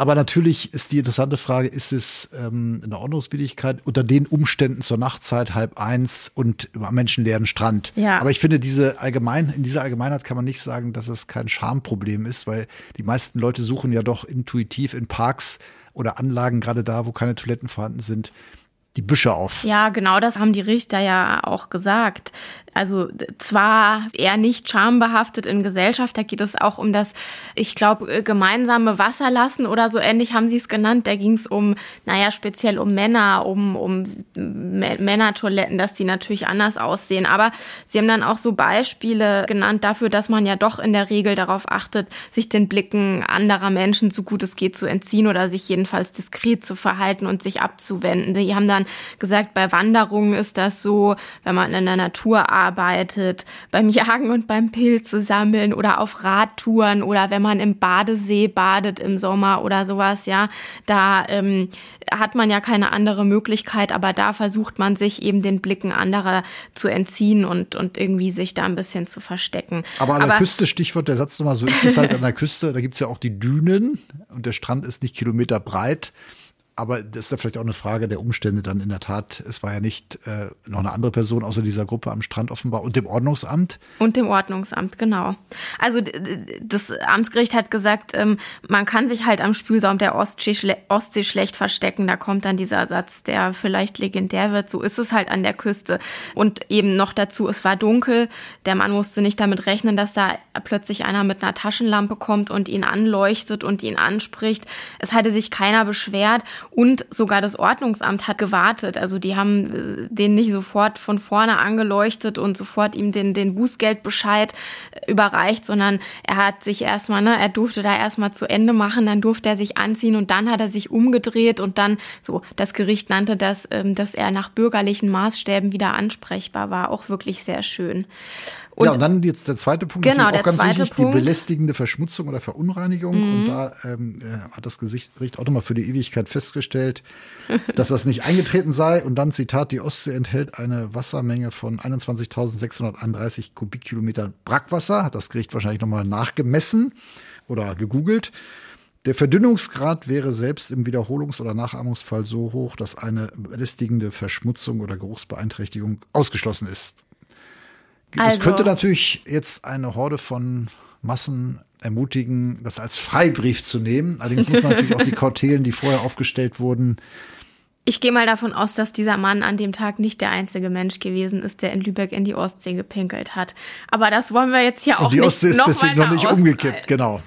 Aber natürlich ist die interessante Frage, ist es ähm, eine Ordnungswidrigkeit unter den Umständen zur Nachtzeit halb eins und am menschenleeren Strand? Ja. Aber ich finde, diese allgemein, in dieser Allgemeinheit kann man nicht sagen, dass es kein Schamproblem ist, weil die meisten Leute suchen ja doch intuitiv in Parks oder Anlagen, gerade da, wo keine Toiletten vorhanden sind, die Büsche auf. Ja, genau das haben die Richter ja auch gesagt also zwar eher nicht schambehaftet in Gesellschaft, da geht es auch um das, ich glaube, äh, gemeinsame Wasserlassen oder so ähnlich haben sie es genannt. Da ging es um, naja, speziell um Männer, um, um Männertoiletten, dass die natürlich anders aussehen. Aber sie haben dann auch so Beispiele genannt dafür, dass man ja doch in der Regel darauf achtet, sich den Blicken anderer Menschen so gut es geht zu entziehen oder sich jedenfalls diskret zu verhalten und sich abzuwenden. Die haben dann gesagt, bei Wanderungen ist das so, wenn man in der Natur arbeitet, arbeitet, beim Jagen und beim Pilze sammeln oder auf Radtouren oder wenn man im Badesee badet im Sommer oder sowas, ja, da ähm, hat man ja keine andere Möglichkeit, aber da versucht man sich eben den Blicken anderer zu entziehen und, und irgendwie sich da ein bisschen zu verstecken. Aber an der aber, Küste, Stichwort der Satz nochmal, so ist es halt an der Küste, da gibt's ja auch die Dünen und der Strand ist nicht Kilometer breit aber das ist ja vielleicht auch eine Frage der Umstände dann in der Tat. Es war ja nicht äh, noch eine andere Person außer dieser Gruppe am Strand offenbar und dem Ordnungsamt. Und dem Ordnungsamt, genau. Also das Amtsgericht hat gesagt, ähm, man kann sich halt am Spülsaum der Ostsee, schle Ostsee schlecht verstecken. Da kommt dann dieser Satz, der vielleicht legendär wird. So ist es halt an der Küste. Und eben noch dazu, es war dunkel. Der Mann musste nicht damit rechnen, dass da plötzlich einer mit einer Taschenlampe kommt und ihn anleuchtet und ihn anspricht. Es hatte sich keiner beschwert. Und sogar das Ordnungsamt hat gewartet. Also die haben äh, den nicht sofort von vorne angeleuchtet und sofort ihm den, den Bußgeldbescheid äh, überreicht, sondern er hat sich erstmal, ne, er durfte da erstmal zu Ende machen, dann durfte er sich anziehen und dann hat er sich umgedreht und dann, so, das Gericht nannte das, ähm, dass er nach bürgerlichen Maßstäben wieder ansprechbar war. Auch wirklich sehr schön. Und ja, und dann jetzt der zweite Punkt, genau, auch ganz wichtig, Punkt. die belästigende Verschmutzung oder Verunreinigung. Mhm. Und da ähm, äh, hat das Gericht auch nochmal für die Ewigkeit festgestellt, dass das nicht eingetreten sei. Und dann Zitat, die Ostsee enthält eine Wassermenge von 21.631 Kubikkilometern Brackwasser. Hat das Gericht wahrscheinlich nochmal nachgemessen oder gegoogelt. Der Verdünnungsgrad wäre selbst im Wiederholungs- oder Nachahmungsfall so hoch, dass eine belästigende Verschmutzung oder Geruchsbeeinträchtigung ausgeschlossen ist. Also, das könnte natürlich jetzt eine Horde von Massen ermutigen, das als Freibrief zu nehmen. Allerdings muss man natürlich auch die Kautelen, die vorher aufgestellt wurden, ich gehe mal davon aus, dass dieser Mann an dem Tag nicht der einzige Mensch gewesen ist, der in Lübeck in die Ostsee gepinkelt hat. Aber das wollen wir jetzt hier auch Und die Ostsee ist deswegen noch nicht umgekippt, genau.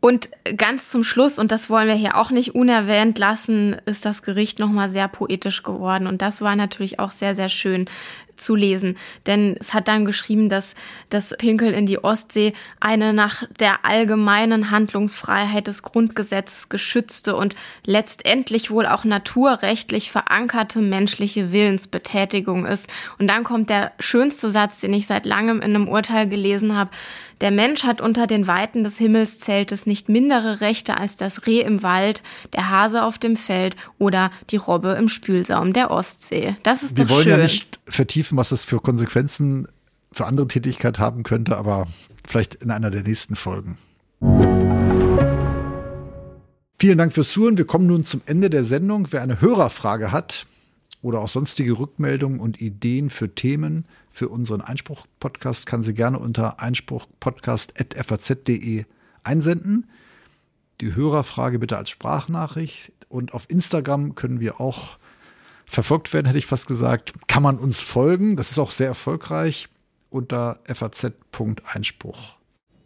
Und ganz zum Schluss, und das wollen wir hier auch nicht unerwähnt lassen, ist das Gericht nochmal sehr poetisch geworden. Und das war natürlich auch sehr, sehr schön zu lesen. Denn es hat dann geschrieben, dass das Pinkel in die Ostsee eine nach der allgemeinen Handlungsfreiheit des Grundgesetzes geschützte und letztendlich wohl auch naturrechtlich verankerte menschliche Willensbetätigung ist. Und dann kommt der schönste Satz, den ich seit langem in einem Urteil gelesen habe. Der Mensch hat unter den Weiten des Himmelszeltes nicht mindere Rechte als das Reh im Wald, der Hase auf dem Feld oder die Robbe im Spülsaum der Ostsee. Das ist Wir doch wollen schön. ja nicht vertiefen vertiefen, was das für Konsequenzen für andere Tätigkeit haben könnte, aber vielleicht in einer der nächsten Folgen. Vielen Dank fürs Zuhören. Wir kommen nun zum Ende der Sendung. Wer eine Hörerfrage hat oder auch sonstige Rückmeldungen und Ideen für Themen für unseren Einspruch-Podcast, kann sie gerne unter einspruchpodcast.faz.de einsenden. Die Hörerfrage bitte als Sprachnachricht Und auf Instagram können wir auch verfolgt werden, hätte ich fast gesagt. Kann man uns folgen. Das ist auch sehr erfolgreich unter faz.einspruch.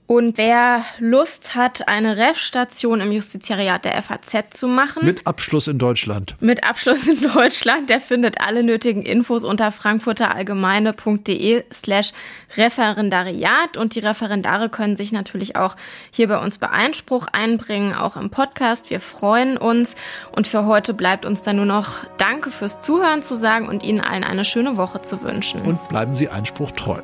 Und wer Lust hat, eine Ref-Station im Justizariat der FAZ zu machen. Mit Abschluss in Deutschland. Mit Abschluss in Deutschland, der findet alle nötigen Infos unter frankfurterallgemeine.de slash Referendariat. Und die Referendare können sich natürlich auch hier bei uns bei Einspruch einbringen, auch im Podcast. Wir freuen uns. Und für heute bleibt uns dann nur noch Danke fürs Zuhören zu sagen und Ihnen allen eine schöne Woche zu wünschen. Und bleiben Sie Einspruch treu.